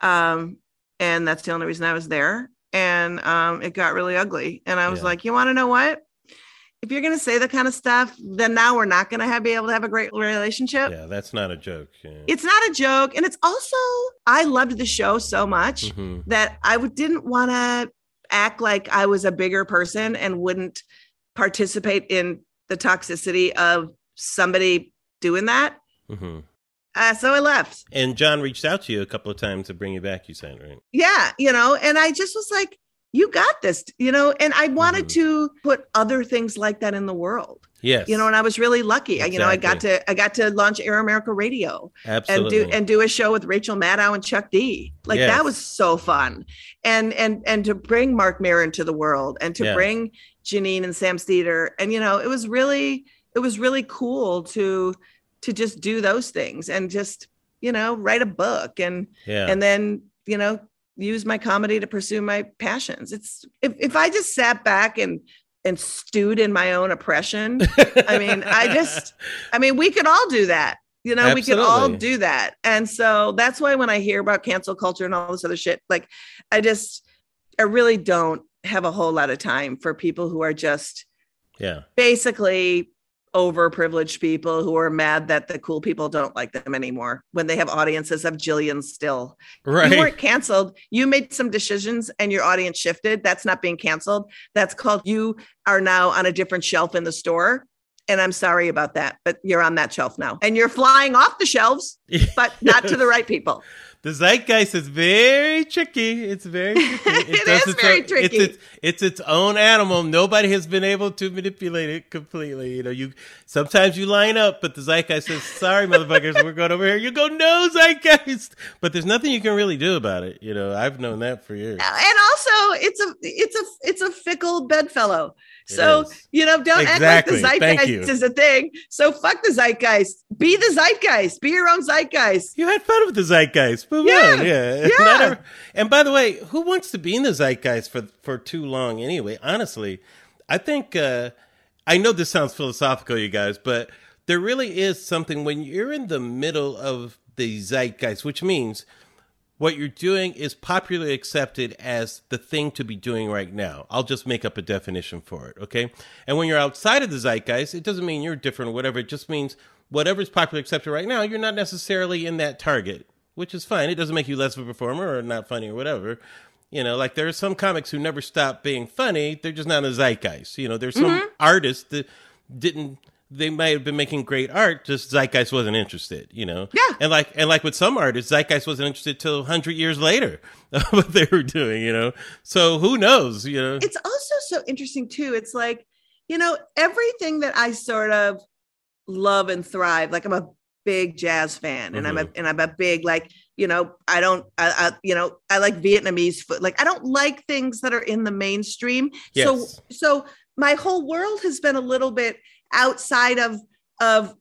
Um, and that's the only reason I was there. And um, it got really ugly. And I was Yeah. like, you want to know what? If you're going to say that kind of stuff, then now we're not going to be able to have a great relationship. yeah, that's not a joke. Yeah. It's not a joke. And it's also, I loved the show so much Mhm. that I didn't want to act like I was a bigger person and wouldn't participate in the toxicity of somebody doing that. Mhm. Uh, so I left. And Jon reached out to you a couple of times to bring you back. You said, right? Yeah, you know, and I just was like, you got this, you know, and I wanted Mhm. to put other things like that in the world, Yes. you know, and I was really lucky. I, you know, I got to I got to launch Air America Radio. absolutely. and do and do a show with Rachel Maddow and Chuck D. Like Yes. that was so fun. And and and to bring Marc Maron to the world and to Yeah. bring Janine and Sam Seder. And you know, it was really it was really cool to to just do those things and just, you know, write a book and yeah. and then, you know, use my comedy to pursue my passions. It's if if I just sat back and and stewed in my own oppression, I mean, I just I mean, we could all do that. You know, we could all do that. And so that's why when I hear about cancel culture and all this other shit, like I just, I really don't have a whole lot of time for people who are just yeah. basically overprivileged people who are mad that the cool people don't like them anymore when they have audiences of jillions still. Right. You weren't canceled. You made some decisions and your audience shifted. That's not being canceled. That's called you are now on a different shelf in the store. And I'm sorry about that, but you're on that shelf now. And you're flying off the shelves, but not to the right people. The zeitgeist is very tricky. It's very tricky. It does its very own- tricky. It's its, it's its own animal. Nobody has been able to manipulate it completely. You know, you sometimes you line up, but the zeitgeist says, "Sorry, motherfuckers, we're going over here." You go, "No, zeitgeist," but there's nothing you can really do about it. You know, I've known that for years. Uh, and also it's a it's a it's a fickle bedfellow. So you know, don't Exactly. act like the zeitgeist is a thing. So fuck the zeitgeist. Be the zeitgeist. Be your own zeitgeist. You had fun with the zeitgeist. Yeah. Yeah. yeah. Every- and by the way, who wants to be in the zeitgeist for for too long anyway? Honestly, I think uh I know this sounds philosophical, you guys, but there really is something when you're in the middle of the zeitgeist, which means what you're doing is popularly accepted as the thing to be doing right now. I'll just make up a definition for it, okay? And when you're outside of the zeitgeist, it doesn't mean you're different or whatever. It just means whatever's popularly accepted right now, you're not necessarily in that target, which is fine. It doesn't make you less of a performer or not funny or whatever. You know, like there are some comics who never stop being funny. They're just not in the zeitgeist. You know, there's some mm-hmm. artists that didn't they might have been making great art, just Zeitgeist wasn't interested, you know. Yeah. And like and like with some artists, Zeitgeist wasn't interested till hundred years later of what they were doing, you know. So who knows, you know? It's also so interesting too. It's like, you know, everything that I sort of love and thrive. Like I'm a big jazz fan, and I'm a mm-hmm. and I'm a big like you know I don't I, I you know I like Vietnamese food. Like I don't like things that are in the mainstream. So Yes. so my whole world has been a little bit outside of of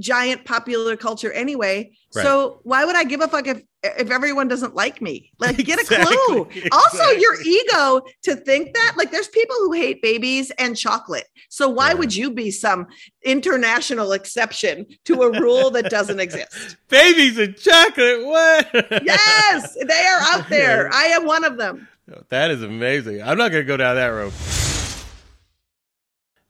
giant popular culture anyway. Right. So why would I give a fuck if if everyone doesn't like me? Like get a Exactly, clue. Also, your ego to think that like there's people who hate babies and chocolate. So why Yeah. would you be some international exception to a rule that doesn't exist? Babies and chocolate. What? Yes, they are out there. I am one of them. That is amazing. I'm not going to go down that road.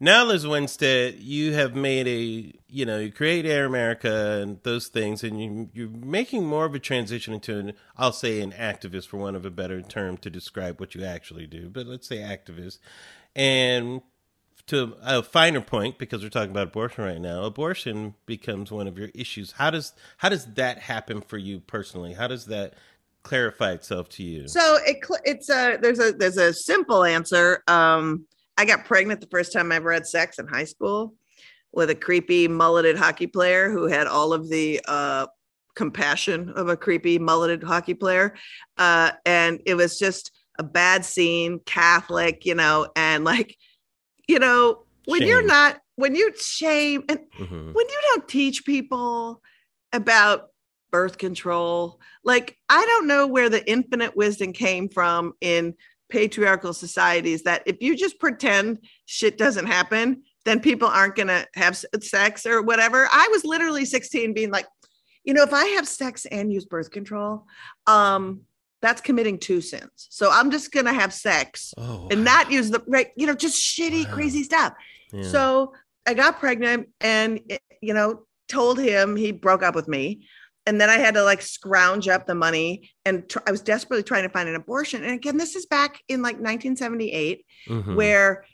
Now, Lizz Winstead, you have made a, you know, you create Air America and those things, and you, you're making more of a transition into, an, I'll say, an activist, for want of a better term to describe what you actually do, but let's say activist. And to a finer point, because we're talking about abortion right now, abortion becomes one of your issues. How does how does that happen for you personally? How does that clarify itself to you? So it it's a there's a there's a simple answer. Um, I got pregnant the first time I ever had sex in high school with a creepy mulleted hockey player who had all of the uh, compassion of a creepy mulleted hockey player, uh, and it was just a bad scene, Catholic, you know, and like, you know, when you're not when you shame and Mhm. when you don't teach people about birth control, like I don't know where the infinite wisdom came from in patriarchal societies that if you just pretend shit doesn't happen, then people aren't going to have sex or whatever. I was literally 16 being like, you know, if I have sex and use birth control, um that's committing two sins. So I'm just going to have sex Oh, and not use the right, you know, just shitty Wow. crazy stuff. yeah. So I got pregnant and, eh, you know, told him he broke up with me. And then I had to like scrounge up the money and tr- I was desperately trying to find an abortion. And again, this is back in like 1978 Mhm. where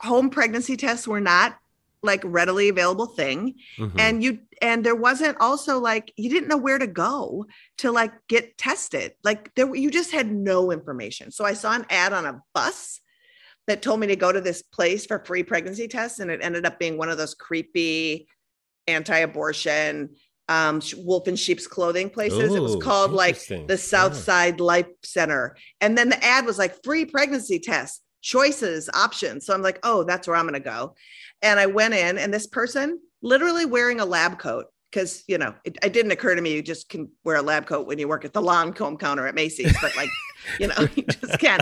home pregnancy tests were not like readily available thing Mhm. and you and there wasn't also like you didn't know where to go to like get tested like there you just had no information so i saw an ad on a bus that told me to go to this place for free pregnancy tests and it ended up being one of those creepy anti-abortion um wolf in sheep's clothing places. It was called like the south Yeah. side life center. And then the ad was like free pregnancy tests choices options. So i'm like oh that's where i'm going to go. And i went in and this person literally wearing a lab coat because you know it, it didn't occur to me you just can wear a lab coat when you work at the Lancôme counter at macy's but like you know you just can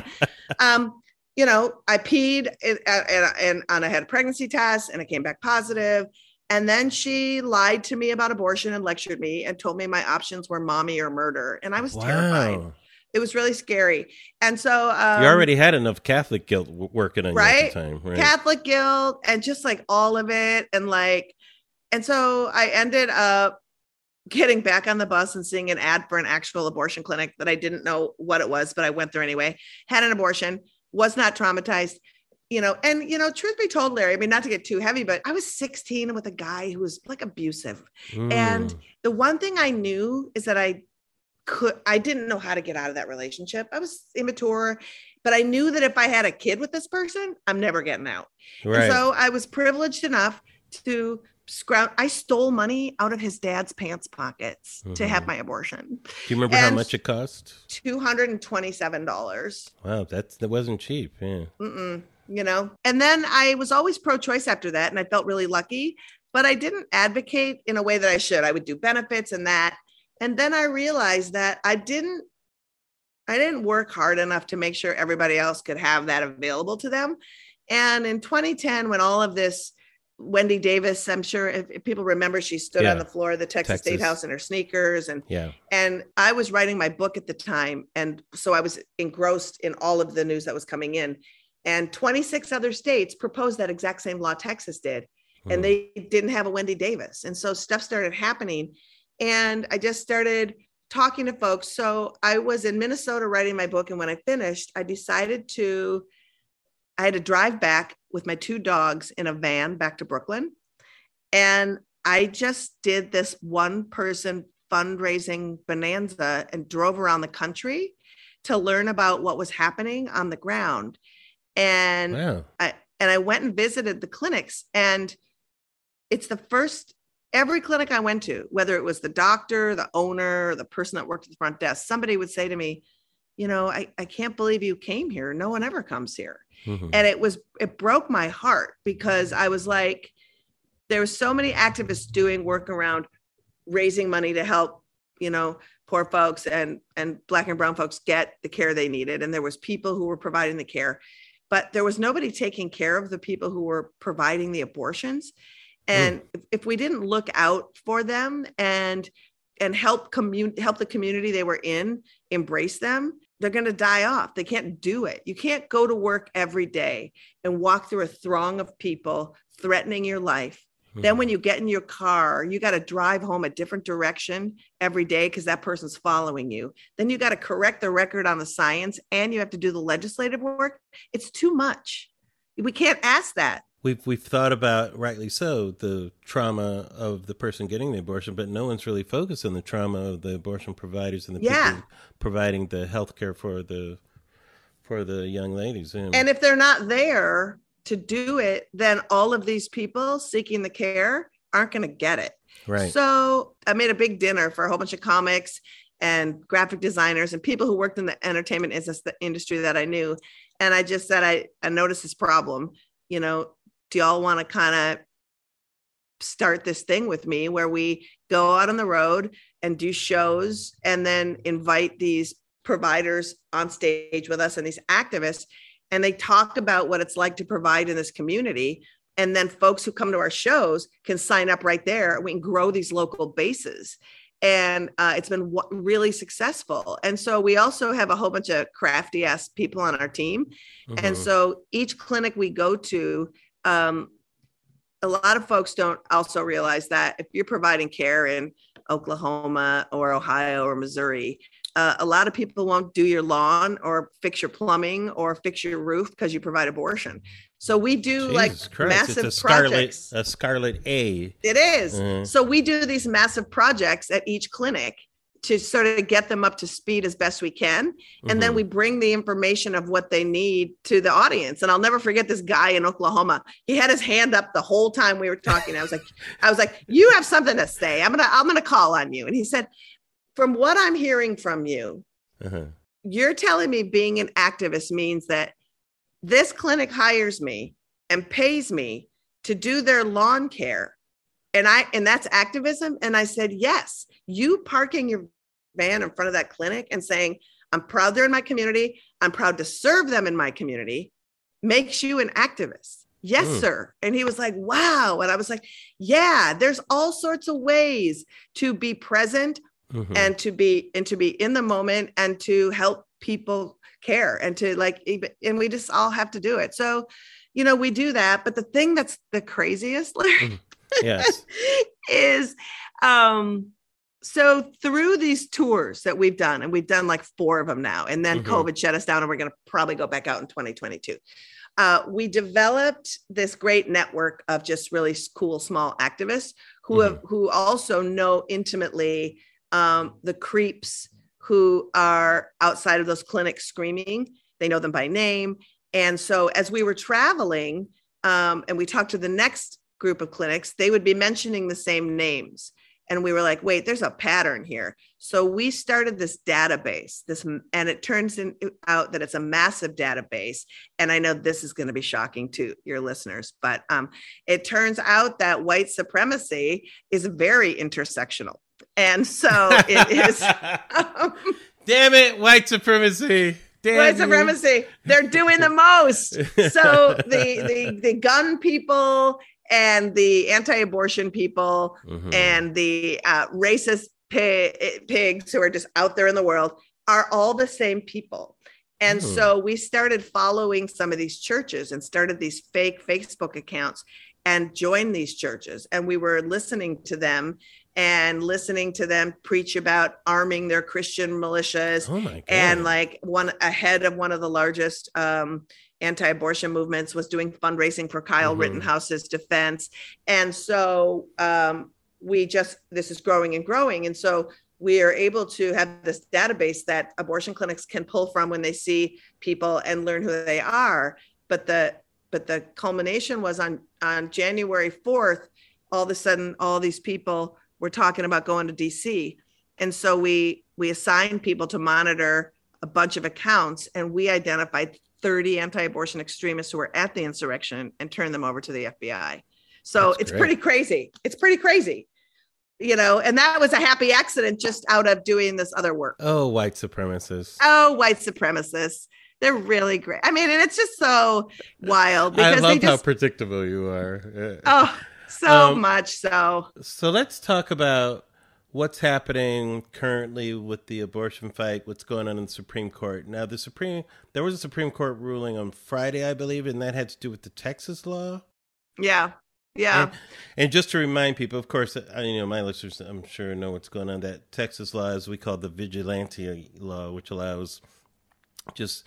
um you know i peed and, and, and, and i had a pregnancy test and it came back positive and then she lied to me about abortion and lectured me and told me my options were mommy or murder. And i was terrified. It was really scary. And so um, you already had enough Catholic guilt working on you at the time, right? Catholic guilt and just like all of it. And like, and so I ended up getting back on the bus and seeing an ad for an actual abortion clinic that I didn't know what it was, but I went there anyway, had an abortion, was not traumatized, you know, and, you know, truth be told, Larry, I mean, not to get too heavy, but I was 16 with a guy who was like abusive. and- Mm. The one thing I knew is that I could, I didn't know how to get out of that relationship. I was immature, but I knew that if I had a kid with this person, I'm never getting out. And so I was privileged enough to scrounge. I stole money out of his dad's pants pockets to have Mhm. my abortion. Do you remember how much it cost? Two hundred and twenty-seven dollars. Wow, that's that wasn't cheap. Yeah. Mm-mm, you know. And then I was always pro-choice after that, and I felt really lucky. But I didn't advocate in a way that I should. I would do benefits and that. And then I realized that I didn't. I didn't work hard enough to make sure everybody else could have that available to them. And in 2010, when all of this, Wendy Davis, I'm sure if, if people remember, she stood Yeah. on the floor of the Texas, State House in her sneakers and Yeah. and I was writing my book at the time. And so I was engrossed in all of the news that was coming in. And 26 other states proposed that exact same law Texas did. And Mm. they didn't have a Wendy Davis. And so stuff started happening. And I just started talking to folks. So I was in Minnesota writing my book. And when I finished, I decided to, I had to drive back with my two dogs in a van back to Brooklyn. And I just did this one person fundraising bonanza and drove around the country to learn about what was happening on the ground. And wow. I, and I went and visited the clinics and it's the first every clinic I went to, whether it was the doctor, the owner, the person that worked at the front desk, somebody would say to me, you know, I, I can't believe you came here. No one ever comes here Mhm. and it was it broke my heart because i was like there were so many activists doing work around raising money to help, you know, poor folks and and black and brown folks get the care they needed and there was people who were providing the care but there was nobody taking care of the people who were providing the abortions. And mm. if we didn't look out for them and and help commun- help the community they were in embrace them they're going to die off. They can't do it. You can't go to work every day and walk through a throng of people threatening your life then mm-hmm. when you get in your car, you got to drive home a different direction every day because that person's following you. Then you got to correct the record on the science and you have to do the legislative work. It's too much. We can't ask that. We've we've thought about rightly so the trauma of the person getting the abortion, but no one's really focused on the trauma of the abortion providers and the yeah. people providing the health care for the for the young ladies. And if they're not there, to do it, then all of these people seeking the care aren't going to get it. Right. So I made a big dinner for a whole bunch of comics and graphic designers and people who worked in the entertainment industry that I knew. And I just said, I, I noticed this problem. You know, do y'all want to kind of start this thing with me where we go out on the road and do shows and then invite these providers on stage with us and these activists and they talk about what it's like to provide in this community. And then folks who come to our shows can sign up right there. We can grow these local bases. And uh, it's been w- really successful. And so we also have a whole bunch of crafty ass people on our team. Mm-hmm. and so each clinic we go to um, a lot of folks don't also realize that if you're providing care in oklahoma or ohio or missouri uh, a lot of people won't do your lawn or fix your plumbing or fix your roof because you provide abortion. So we do Jesus like Christ. massive it's a projects. A scarlet A. It is. Mm-hmm. So we do these massive projects at each clinic to sort of get them up to speed as best we can. And mm-hmm. then we bring the information of what they need to the audience. And I'll never forget this guy in Oklahoma. He had his hand up the whole time we were talking. I was like, I was like, you have something to say. I'm gonna, I'm gonna call on you. And he said, from what I'm hearing from you, uh-huh. you're telling me being an activist means that this clinic hires me and pays me to do their lawn care. And I and that's activism. And I said, yes, you parking your van in front of that clinic and saying, I'm proud they're in my community. I'm proud to serve them in my community makes you an activist. Yes, mm. sir. And he was like, wow. And I was like, yeah, there's all sorts of ways to be present mm-hmm. and to be and to be in the moment and to help people care and to like and we just all have to do it so you know we do that but the thing that's the craziest mm-hmm. yes is um so through these tours that we've done and we've done like four of them now and then mm-hmm. covid shut us down and we're going to probably go back out in 2022 uh, we developed this great network of just really cool small activists who mm-hmm. have who also know intimately um, the creeps who are outside of those clinics screaming. They know them by name. And so as we were traveling um, and we talked to the next group of clinics, they would be mentioning the same names. And we were like, wait, there's a pattern here. So we started this database, this, and it turns in, out that it's a massive database. And I know this is going to be shocking to your listeners, but um, it turns out that white supremacy is very intersectional. And so it is. Um, Damn it, white supremacy. Damn white you. supremacy. They're doing the most. So the, the, the gun people and the anti-abortion people mm-hmm. and the uh, racist pigs who are just out there in the world are all the same people. And mm. so we started following some of these churches and started these fake Facebook accounts and joined these churches. And we were listening to them and listening to them preach about arming their Christian militias. Oh and like one ahead of one of the largest um, anti-abortion movements was doing fundraising for Kyle mm-hmm. Rittenhouse's defense. And so um, we just this is growing and growing. And so we are able to have this database that abortion clinics can pull from when they see people and learn who they are. But the but the culmination was on on January 4th, all of a sudden all these people we're talking about going to DC. And so we we assigned people to monitor a bunch of accounts and we identified 30 anti-abortion extremists who were at the insurrection and turned them over to the FBI. So That's it's great. pretty crazy. It's pretty crazy. You know, and that was a happy accident just out of doing this other work. Oh, white supremacists. Oh, white supremacists. They're really great. I mean, and it's just so wild I because love they how predictable you are. Oh so Um, much so. So let's talk about what's happening currently with the abortion fight, what's going on in the Supreme Court. Now, the Supreme there was a Supreme Court ruling on Friday, I believe, and that had to do with the Texas law. Yeah. Yeah. And, and just to remind people, of course, I, you know, my listeners, I'm sure know what's going on. That Texas law is we call the vigilante law, which allows just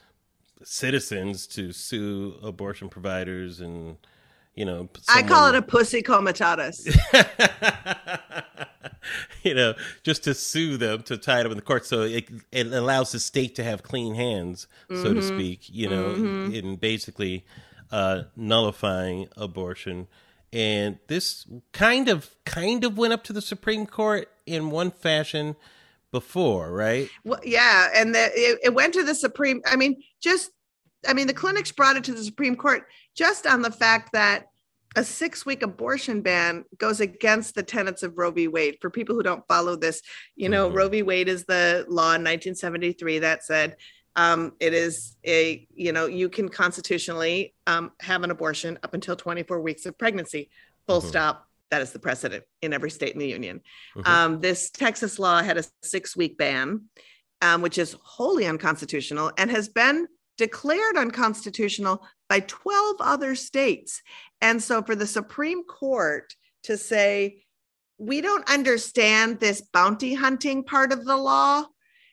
citizens to sue abortion providers and, you know, I call it a pussy comitatus. you know, just to sue them to tie them in the court. So it it allows the state to have clean hands, so to speak. You know, in basically uh, nullifying abortion. And this kind of kind of went up to the Supreme Court in one fashion before, right? Well, yeah, and the, it, it went to the Supreme. I mean, just I mean, the clinics brought it to the Supreme Court just on the fact that a six-week abortion ban goes against the tenets of Roe v. Wade. For people who don't follow this, you know, Mhm. Roe v. Wade is the law in 1973 that said um, it is a you know you can constitutionally um, have an abortion up until 24 weeks of pregnancy. Full Mhm. stop. That is the precedent in every state in the union. Mhm. Um, this Texas law had a six week ban, um, which is wholly unconstitutional and has been declared unconstitutional by 12 other states. And so for the Supreme Court to say, we don't understand this bounty hunting part of the law.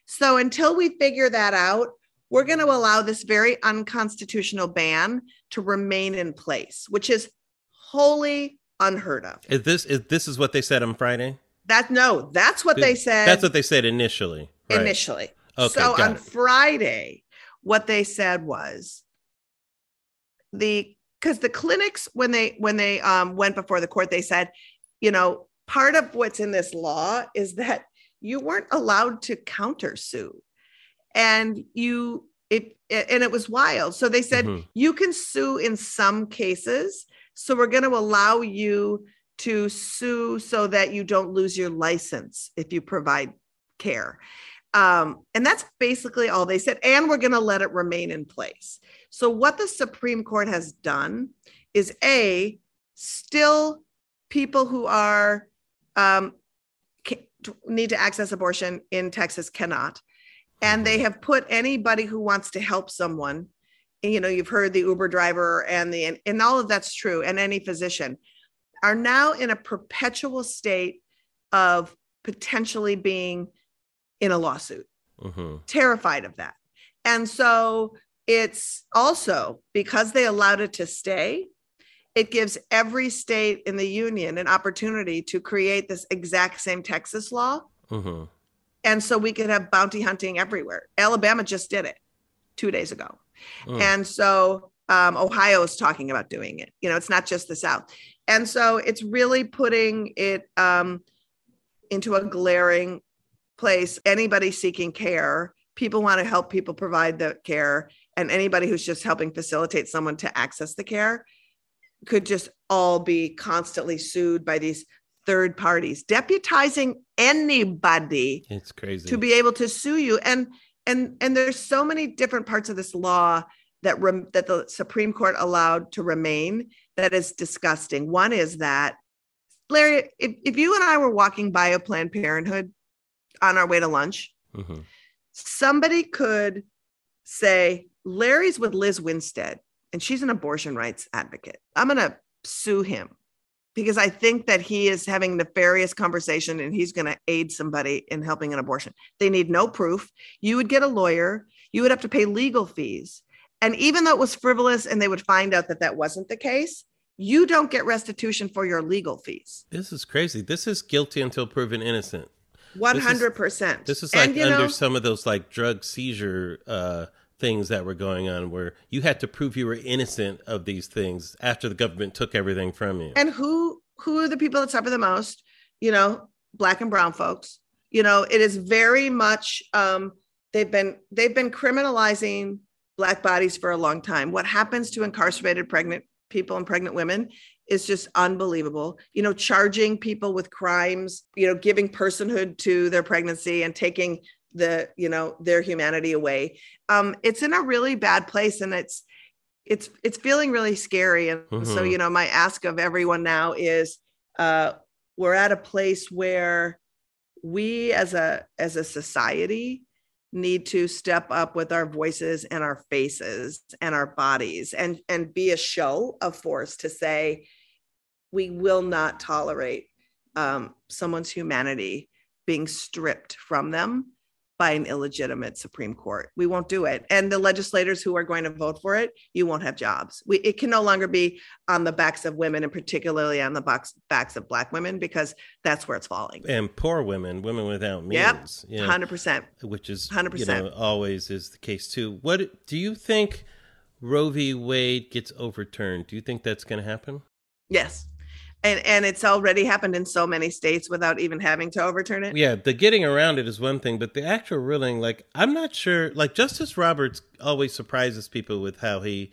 So until we figure that out, we're going to allow this very unconstitutional ban to remain in place, which is wholly unheard of. Is this is this is what they said on Friday? That no, that's what they said. That's what they said initially. Right. initially. Okay, so on it. Friday, what they said was the because the clinics when they when they um, went before the court, they said, you know, part of what's in this law is that you weren't allowed to countersue, and you it and it was wild. So they said Mhm. you can sue in some cases. So we're going to allow you to sue so that you don't lose your license if you provide care. Um, and that's basically all they said. And we're going to let it remain in place. So, what the Supreme Court has done is A, still people who are um, need to access abortion in Texas cannot. And they have put anybody who wants to help someone, you know, you've heard the Uber driver and the, and, and all of that's true, and any physician are now in a perpetual state of potentially being in a lawsuit, Mhm. terrified of that. And so it's also because they allowed it to stay, it gives every state in the union an opportunity to create this exact same Texas law. Mhm. And so we could have bounty hunting everywhere. Alabama just did it two days ago. Mm. And so um, Ohio is talking about doing it. You know, it's not just the South. And so it's really putting it um, into a glaring place. Anybody seeking care, people want to help people provide the care, and anybody who's just helping facilitate someone to access the care could just all be constantly sued by these third parties, deputizing anybody It's crazy. to be able to sue you and and and there's so many different parts of this law that rem, that the supreme court allowed to remain that is disgusting one is that larry if, if you and i were walking by a planned parenthood on our way to lunch Mhm. somebody could say larry's with lizz winstead and she's an abortion rights advocate i'm going to sue him because I think that he is having nefarious conversation and he's going to aid somebody in helping an abortion. They need no proof. You would get a lawyer, you would have to pay legal fees. And even though it was frivolous and they would find out that that wasn't the case, you don't get restitution for your legal fees. This is crazy. This is guilty until proven innocent. 100%. This is like and, under know, some of those like drug seizure uh, things that were going on, where you had to prove you were innocent of these things after the government took everything from you. and who who are the people that suffer the most? You know, black and brown folks. You know, it is very much um they've been they've been criminalizing black bodies for a long time. What happens to incarcerated pregnant people and pregnant women is just unbelievable. You know, charging people with crimes, you know, giving personhood to their pregnancy and taking the, you know, their humanity away. Um, it's in a really bad place and it's it's it's feeling really scary. And mm-hmm. so, you know, my ask of everyone now is uh we're at a place where we as a as a society need to step up with our voices and our faces and our bodies and and be a show of force to say we will not tolerate um, someone's humanity being stripped from them by an illegitimate Supreme Court. We won't do it. And the legislators who are going to vote for it, you won't have jobs. We, it can no longer be on the backs of women and particularly on the backs, backs of Black women because that's where it's falling. And poor women, women without means. Yep, you know, 100%. Which is 100%. You know, always is the case too. What do you think Roe v. Wade gets overturned? Do you think that's going to happen? Yes and and it's already happened in so many states without even having to overturn it? Yeah the getting around it is one thing but the actual ruling like i'm not sure like justice roberts always surprises people with how he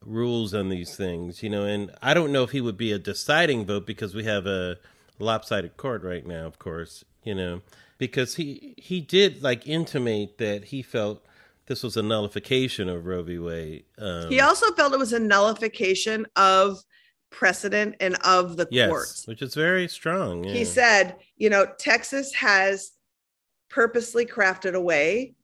rules on these things you know and i don't know if he would be a deciding vote because we have a lopsided court right now of course you know because he he did like intimate that he felt this was a nullification of roe v. Wade um, he also felt it was a nullification of precedent and of the yes, courts, which is very strong. Yeah. He said, you know, Texas has purposely crafted a way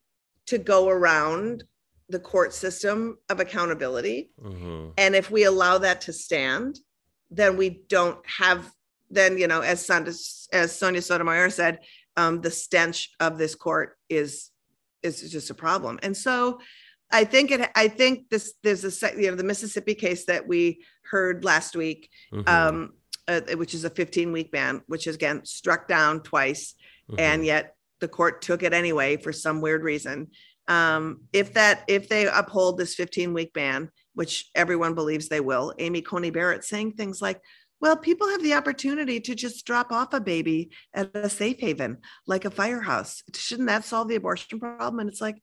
to go around the court system of accountability. Mm-hmm. And if we allow that to stand, then we don't have, then, you know, as, Sandra, as Sonia Sotomayor said, um, the stench of this court is is just a problem. And so I think it. I think this. There's a you know the Mississippi case that we heard last week, mm-hmm. um, uh, which is a 15 week ban, which is again struck down twice, mm-hmm. and yet the court took it anyway for some weird reason. Um, if that if they uphold this 15 week ban, which everyone believes they will, Amy Coney Barrett saying things like, well, people have the opportunity to just drop off a baby at a safe haven, like a firehouse. Shouldn't that solve the abortion problem? And it's like,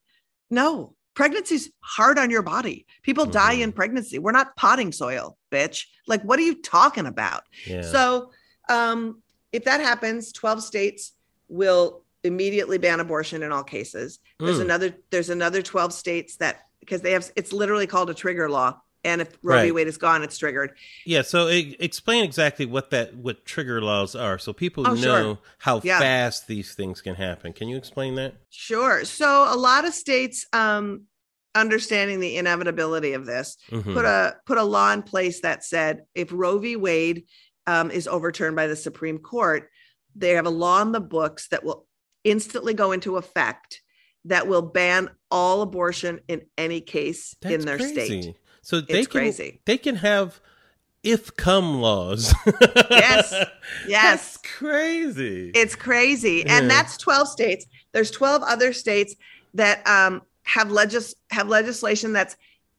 no, pregnancy's hard on your body. People mm-hmm. die in pregnancy. We're not potting soil, bitch. Like, what are you talking about? Yeah. So, um, if that happens, 12 states will immediately ban abortion in all cases. There's mm. another, there's another 12 states that because they have it's literally called a trigger law. And if Roe right. v. Wade is gone, it's triggered. Yeah. So it, explain exactly what that what trigger laws are, so people oh, know sure. how yeah. fast these things can happen. Can you explain that? Sure. So a lot of states um, understanding the inevitability of this, mm-hmm. put a put a law in place that said if Roe v. Wade um, is overturned by the Supreme Court, they have a law in the books that will instantly go into effect that will ban all abortion in any case That's in their crazy. state. So they it's can crazy. they can have if come laws. yes. Yes. That's crazy. It's crazy. Yeah. And that's 12 states. There's 12 other states that um, have legis have legislation that's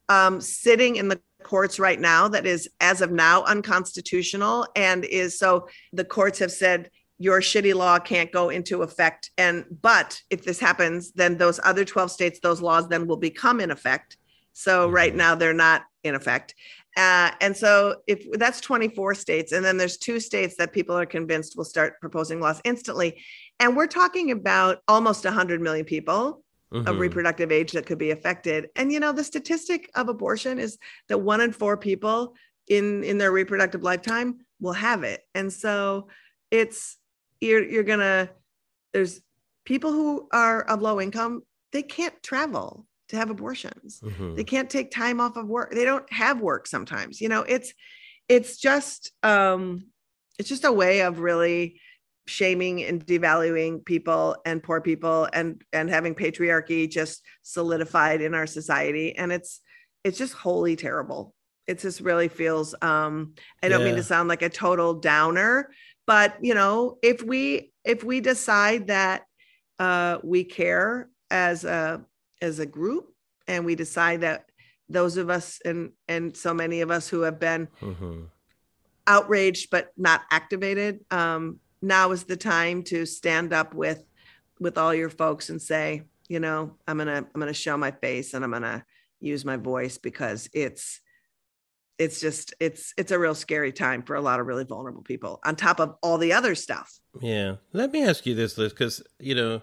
um, sitting in the courts right now that is as of now unconstitutional and is so the courts have said your shitty law can't go into effect and but if this happens then those other 12 states those laws then will become in effect so mm-hmm. right now they're not in effect uh, and so if that's 24 states and then there's two states that people are convinced will start proposing laws instantly and we're talking about almost 100 million people mm-hmm. of reproductive age that could be affected. And you know, the statistic of abortion is that one in four people in in their reproductive lifetime will have it. And so it's you're you're gonna there's people who are of low income, they can't travel to have abortions. Mm-hmm. They can't take time off of work. They don't have work sometimes. You know, it's it's just um it's just a way of really shaming and devaluing people and poor people and and having patriarchy just solidified in our society and it's it's just wholly terrible it just really feels um i don't yeah. mean to sound like a total downer but you know if we if we decide that uh we care as a as a group and we decide that those of us and and so many of us who have been mm-hmm. outraged but not activated um now is the time to stand up with with all your folks and say, you know, I'm gonna I'm gonna show my face and I'm gonna use my voice because it's it's just it's it's a real scary time for a lot of really vulnerable people on top of all the other stuff Yeah. Let me ask you this, Lizz, because, you know,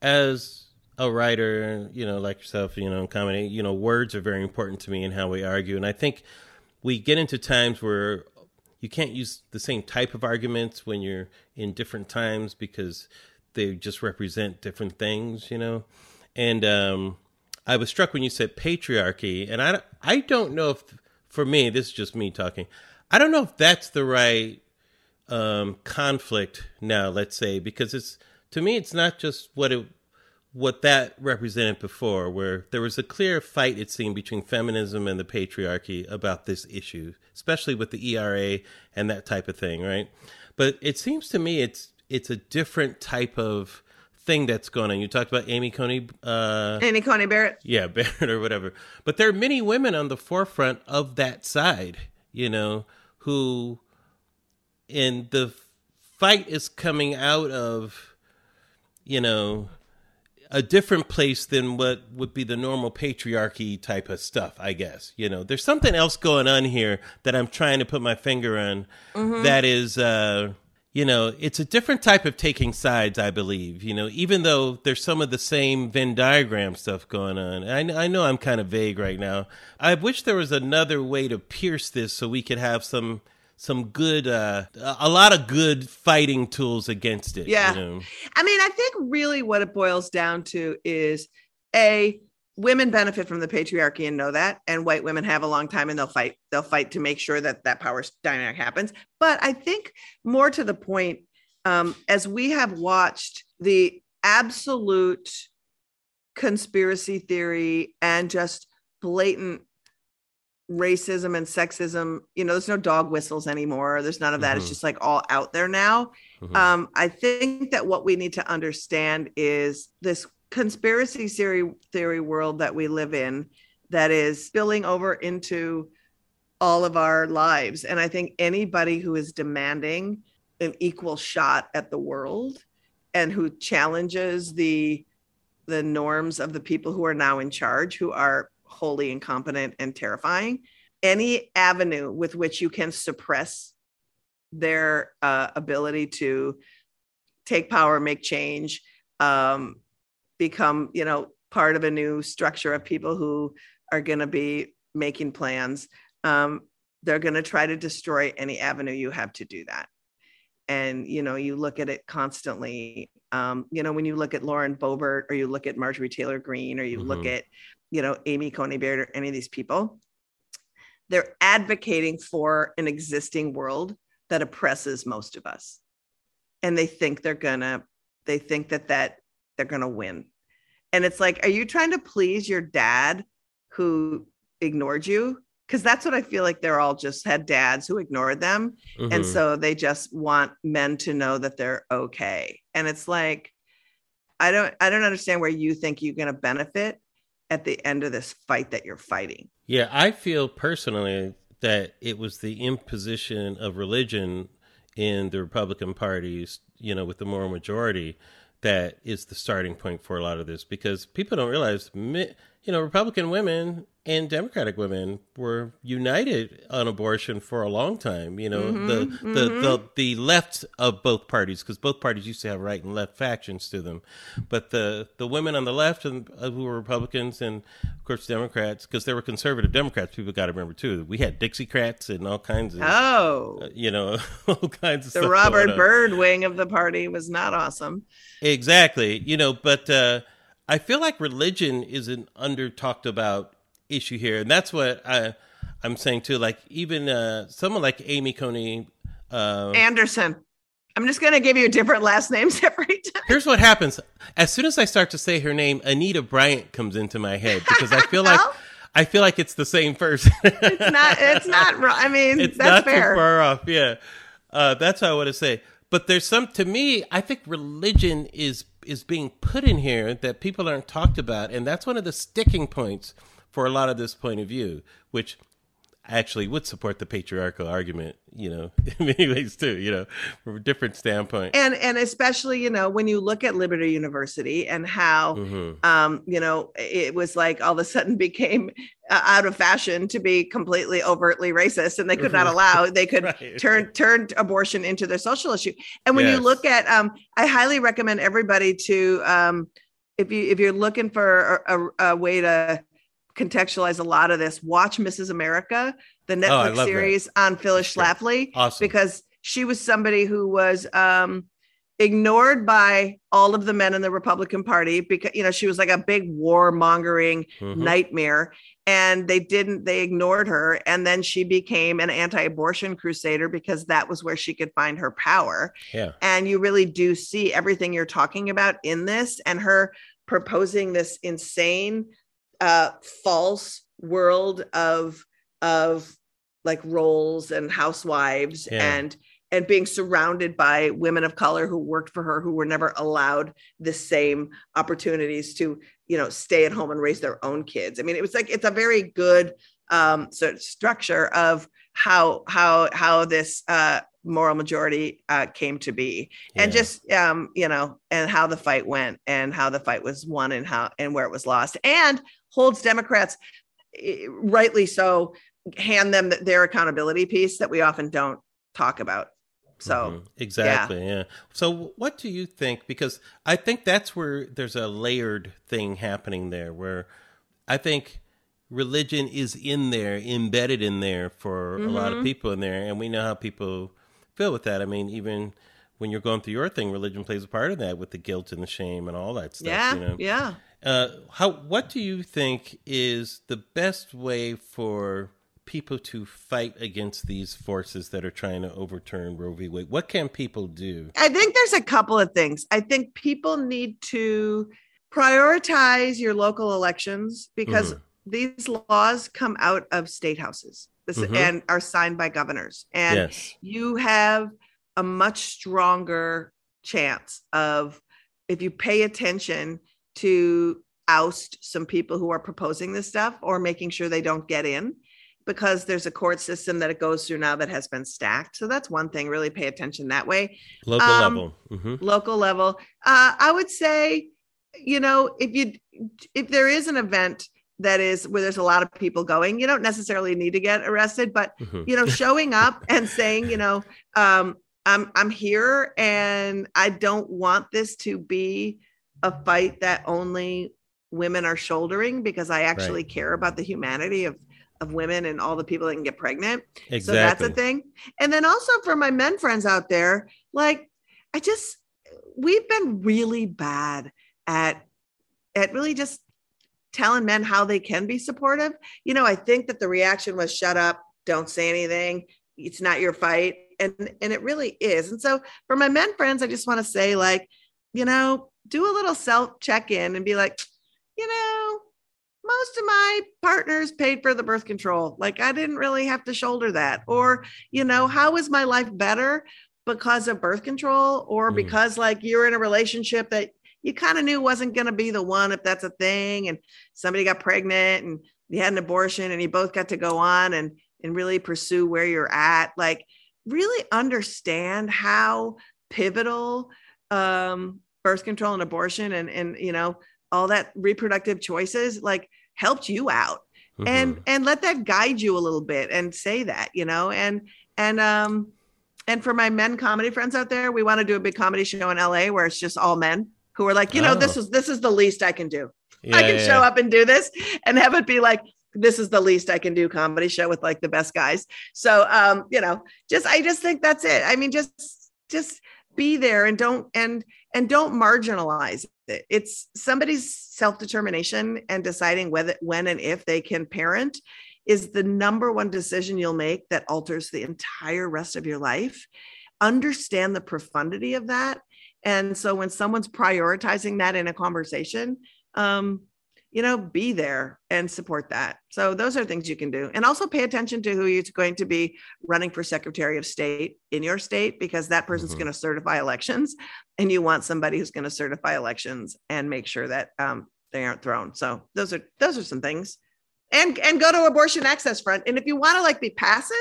as a writer, you know, like yourself, you know, comedy, you know, words are very important to me in how we argue. And I think we get into times where you can't use the same type of arguments when you're in different times because they just represent different things, you know? And um, I was struck when you said patriarchy. And I, I don't know if, for me, this is just me talking, I don't know if that's the right um, conflict now, let's say, because it's to me, it's not just what it what that represented before, where there was a clear fight it seemed between feminism and the patriarchy about this issue, especially with the ERA and that type of thing, right? But it seems to me it's it's a different type of thing that's going on. You talked about Amy Coney, uh, Amy Coney Barrett. yeah, Barrett or whatever. But there are many women on the forefront of that side, you know, who and the fight is coming out of, you know, a different place than what would be the normal patriarchy type of stuff, I guess. You know, there's something else going on here that I'm trying to put my finger on that is uh you know, it's a different type of taking sides, I believe. You know, even though there's some of the same Venn diagram stuff going on. I, I know I'm kind of vague right now. I wish there was another way to pierce this so we could have some some good, uh, a lot of good fighting tools against it. Yeah. You know? I mean, I think really what it boils down to is a women benefit from the patriarchy and know that, and white women have a long time and they'll fight. They'll fight to make sure that that power dynamic happens. But I think more to the point, um, as we have watched the absolute conspiracy theory and just blatant racism and sexism you know there's no dog whistles anymore there's none of that it's Mhm. just like all out there now Mhm. um, I think that what we need to understand is this conspiracy theory theory world that we live in that is spilling over into all of our lives. And I think anybody who is demanding an equal shot at the world and who challenges the the norms of the people who are now in charge, who are wholly incompetent and terrifying, any avenue with which you can suppress their uh, ability to take power, make change, um, become, you know, part of a new structure of people who are going to be making plans. Um, they're going to try to destroy any avenue you have to do that. And, you know, you look at it constantly. Um, you know, when you look at Lauren Boebert or you look at Marjorie Taylor Greene or you look Mhm. at, you know, Amy Coney Barrett or any of these people, they're advocating for an existing world that oppresses most of us. And they think they're gonna they think that that they're gonna win. And it's like are you trying to please your dad who ignored you? Because that's what i feel like they're all just had dads who ignored them. And Mhm. so they just want men to know that they're okay. And it's like i don't i don't understand where you think you're going to benefit at the end of this fight that you're fighting? Yeah, I feel personally that it was the imposition of religion in the Republican parties, you know, with the moral majority, that is the starting point for a lot of this because people don't realize, you know, Republican women and Democratic women were united on abortion for a long time. You know, the, the the the left of both parties because both parties used to have right and left factions to them, but the the women on the left and uh, who were Republicans and of course Democrats because there were conservative Democrats. People got to remember too. We had Dixiecrats and all kinds of. oh uh, you know, all kinds of the robert byrd wing of the party was not awesome Exactly. You know, but uh, I feel like religion is an under talked about issue here, and that's what I I'm saying too. Like even uh, someone like Amy Coney. Uh, Anderson. I'm just going to give you different last names every time. here's what happens: as soon as I start to say her name, Anita Bryant comes into my head because I feel like I feel like it's the same person. it's not. It's not. I mean, it's that's not fair. too far off. Yeah, uh, that's how I want to say. But there's some to me. I think religion is is being put in here that people aren't talked about, and that's one of the sticking points for a lot of this point of view. Which actually would support the patriarchal argument, you know, in many ways too, you know, from a different standpoint. And and especially, you know, when you look at Liberty University and how mm-hmm. um, you know, it was like all of a sudden became uh, out of fashion to be completely overtly racist and they could not allow they could right. turn turn abortion into their social issue. And when yes. you look at um I highly recommend everybody to um if you if you're looking for a, a, a way to contextualize a lot of this. Watch Mrs. America, the oh, Netflix oh, series that. on Phyllis Schlafly, awesome. because she was somebody who was um, ignored by all of the men in the Republican Party because you know she was like a big warmongering mm-hmm. nightmare, and they didn't they ignored her, and then she became an anti-abortion crusader because that was where she could find her power. Yeah, and you really do see everything you're talking about in this, and her proposing this insane uh, false world of of like roles and housewives yeah. and and being surrounded by women of color who worked for her who were never allowed the same opportunities to you know stay at home and raise their own kids i mean it was like it's a very good um sort of structure of how how how this uh moral majority uh, came to be yeah. and just um you know and how the fight went and how the fight was won and how and where it was lost and holds democrats eh, rightly so hand them their accountability piece that we often don't talk about so mm-hmm. exactly yeah. yeah so what do you think because i think that's where there's a layered thing happening there where i think religion is in there embedded in there for mm-hmm. a lot of mm-hmm. people in there and we know how people feel with that. I mean, even when you're going through your thing, religion plays a part of that with the guilt and the shame and all that stuff. Yeah, you know? yeah. Uh, how? What do you think is the best way for people to fight against these forces that are trying to overturn Roe v. Wade? What can people do? I think there's a couple of things. I think people need to prioritize your local elections because mm-hmm. these laws come out of state houses this, mm-hmm. and are signed by governors. And yes. you have a much stronger chance of, if you pay attention to oust some people who are proposing this stuff or making sure they don't get in because there's a court system that it goes through now that has been stacked. So that's one thing. Really pay attention that way. Local um, level. Mm-hmm. Local level. Uh, I would say, you know, if you if there is an event that is where there's a lot of people going you don't necessarily need to get arrested but mm-hmm. you know showing up and saying you know um, i'm i'm here and i don't want this to be a fight that only women are shouldering because i actually right. care about the humanity of of women and all the people that can get pregnant exactly. so that's a thing and then also for my men friends out there like i just we've been really bad at at really just telling men how they can be supportive. You know, I think that the reaction was shut up, don't say anything. It's not your fight. And and it really is. And so for my men friends, I just want to say like, you know, do a little self check-in and be like, you know, most of my partners paid for the birth control. Like I didn't really have to shoulder that. Or, you know, how is my life better because of birth control or mm. because like you're in a relationship that you kind of knew wasn't going to be the one if that's a thing and somebody got pregnant and you had an abortion and you both got to go on and and really pursue where you're at like really understand how pivotal um birth control and abortion and and you know all that reproductive choices like helped you out mm-hmm. and and let that guide you a little bit and say that you know and and um and for my men comedy friends out there we want to do a big comedy show in LA where it's just all men who are like, you know, oh. this is this is the least I can do. Yeah, I can yeah, show yeah. up and do this and have it be like, this is the least I can do comedy show with like the best guys. So um, you know, just I just think that's it. I mean, just just be there and don't and and don't marginalize it. It's somebody's self-determination and deciding whether when and if they can parent is the number one decision you'll make that alters the entire rest of your life. Understand the profundity of that and so when someone's prioritizing that in a conversation, um, you know, be there and support that. So those are things you can do. And also pay attention to who is going to be running for Secretary of State in your state, because that person's mm-hmm. going to certify elections. And you want somebody who's going to certify elections and make sure that um, they aren't thrown. So those are those are some things. and and go to abortion access front and if you want to like be passive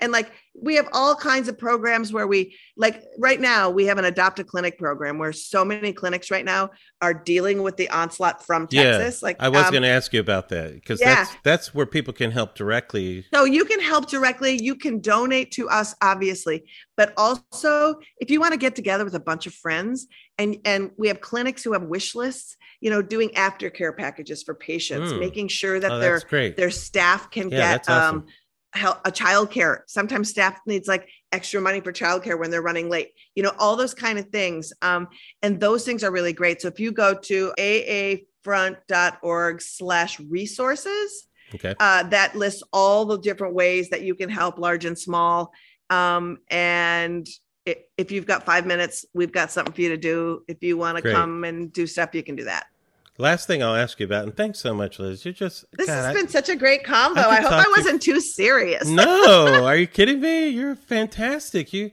and like we have all kinds of programs where we like right now we have an adopt a clinic program where so many clinics right now are dealing with the onslaught from texas yeah, like I was um, going to ask you about that because yeah. that's that's where people can help directly. so you can help directly you can donate to us obviously but also if you want to get together with a bunch of friends and and we have clinics who have wish lists you know doing aftercare packages for patients Hmm. making sure that Oh, their their staff can Yeah, get awesome. um help a child care sometimes staff needs like extra money for childcare when they're running late you know all those kind of things um and those things are really great so if you go to aafront.org slash resources Okay. uh, that lists all the different ways that you can help large and small. Um, and if you've got five minutes, we've got something for you to do. If you want to come and do stuff, you can do that. Last thing I'll ask you about, and thanks so much, Lizz. You're just This God, has I- been such a great combo. I I, hope I wasn't too serious. no, are you kidding me? You're fantastic. You,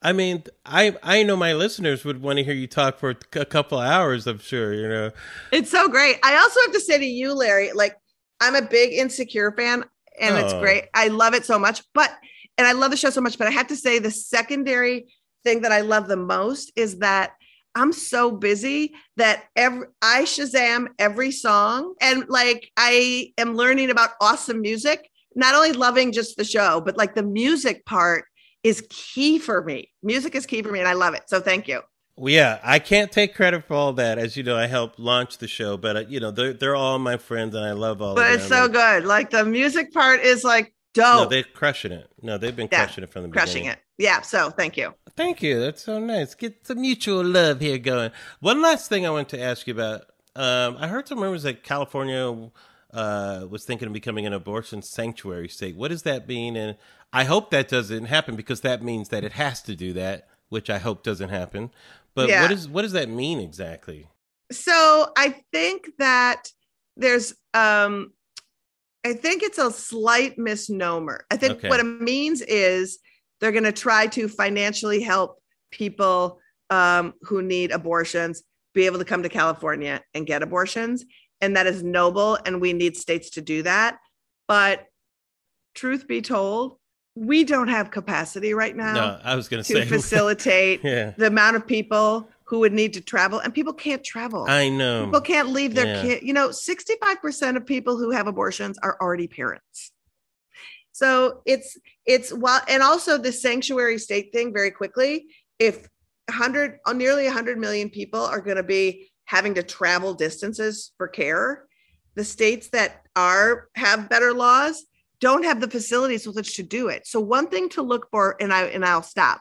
I mean, I I know my listeners would want to hear you talk for a couple hours. I'm sure. You know. It's so great. I also have to say to you, Larry, like I'm a big Insecure fan and it's Oh. great. I love it so much, but and I love the show so much, but I have to say the secondary thing that I love the most is that I'm so busy that every I Shazam every song and like I am learning about awesome music, not only loving just the show, but like the music part is key for me. Music is key for me and I love it. So thank you. Well, yeah, I can't take credit for all that. As you know, I helped launch the show, but uh, you know, they're they're all my friends, and I love all. But of it's so good. Like the music part is like No, they're crushing it. No, they've been Yeah, crushing it from the crushing beginning. it. Yeah. So thank you. Thank you. That's so nice. Get some mutual love here going. One last thing I want to ask you about. Um, I heard some rumors that California uh, was thinking of becoming an abortion sanctuary state. What does that mean? And I hope that doesn't happen because that means that it has to do that, which I hope doesn't happen. But Yeah. what is what does that mean exactly? So I think that there's um I think it's a slight misnomer. I think Okay. what it means is they're going to try to financially help people um, who need abortions be able to come to California and get abortions. And that is noble. And we need states to do that. But truth be told, we don't have capacity right now no, I was going to say facilitate yeah, the amount of people who would need to travel. And people can't travel. I know. People can't leave their yeah. kid. You know, 65% of people who have abortions are already parents. So it's it's well, and also the sanctuary state thing very quickly. If 100 uh, nearly 100 million people are going to be having to travel distances for care, the states that are have better laws don't have the facilities with which to do it. So one thing to look for, and I and I'll stop.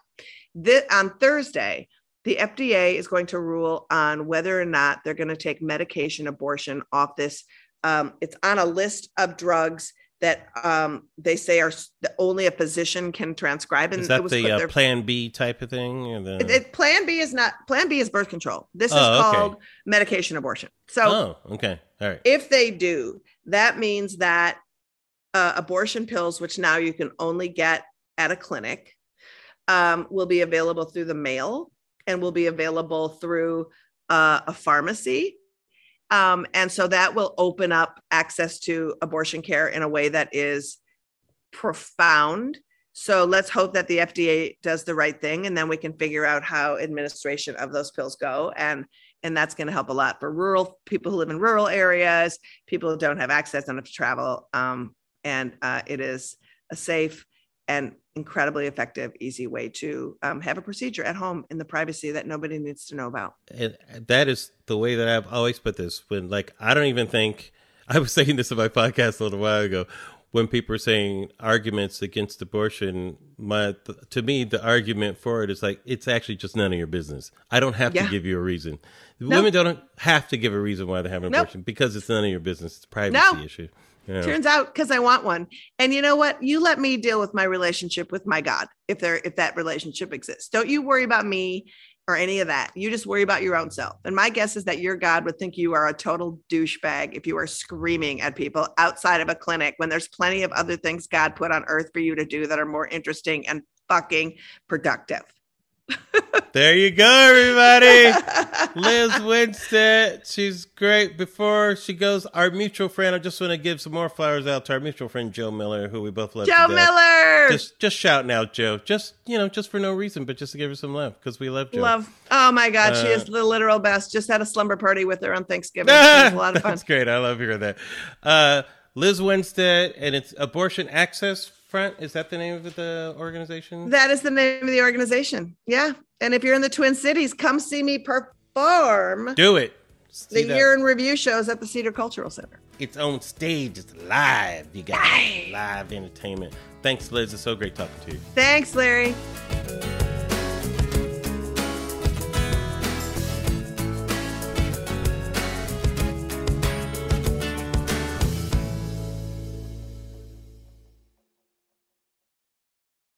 This, on Thursday, the FDA is going to rule on whether or not they're going to take medication abortion off this. Um, it's on a list of drugs that um, they say are that only a physician can transcribe. And is that the uh, Plan B type of thing? Or the... it- it- Plan B is not Plan B is birth control. This is Oh, okay. called medication abortion. So oh, okay, all right. if they do, that means that uh, abortion pills, which now you can only get at a clinic, um, will be available through the mail and will be available through uh, a pharmacy. Um, and so that will open up access to abortion care in a way that is profound. So let's hope that the FDA does the right thing, and then we can figure out how administration of those pills go. And and that's going to help a lot for rural people who live in rural areas, people who don't have access, don't have to travel. Um, and uh, it is a safe and incredibly effective, easy way to um, have a procedure at home in the privacy that nobody needs to know about. and that is the way that I've always put this. When like I don't even think I was saying this in my podcast a little while ago. When people are saying arguments against abortion, my to me the argument for it is like it's actually just none of your business. I don't have Yeah. to give you a reason. No. Women don't have to give a reason why they're having an abortion because it's none of your business. It's a privacy No. issue. Yeah. Turns out because I want one. And you know what? You let me deal with my relationship with my God if there if that relationship exists. Don't you worry about me or any of that. You just worry about your own self. And my guess is that your God would think you are a total douchebag if you are screaming at people outside of a clinic when there's plenty of other things God put on earth for you to do that are more interesting and fucking productive. There you go, everybody. Lizz Winstead. She's great. Before she goes, our mutual friend, I just want to give some more flowers out to our mutual friend Jo Miller, who we both love. Jo Miller. Just just shouting out Jo. Just you know, just for no reason, but just to give her some love because we love Jo. Love. Oh my God, Uh, she is the literal best. Just had a slumber party with her on Thanksgiving. Was a lot of fun. That's great. I love hearing that. Uh, Lizz Winstead, and it's Abortion Access Front. Is that the name of the organization? That is the name of the organization. Yeah. And if you're in the Twin Cities, come see me perform Do it. See the that- year in review shows at the Cedar Cultural Center. It's on stage. It's live. You got live entertainment. Thanks, Lizz. It's so great talking to you. Thanks, Larry.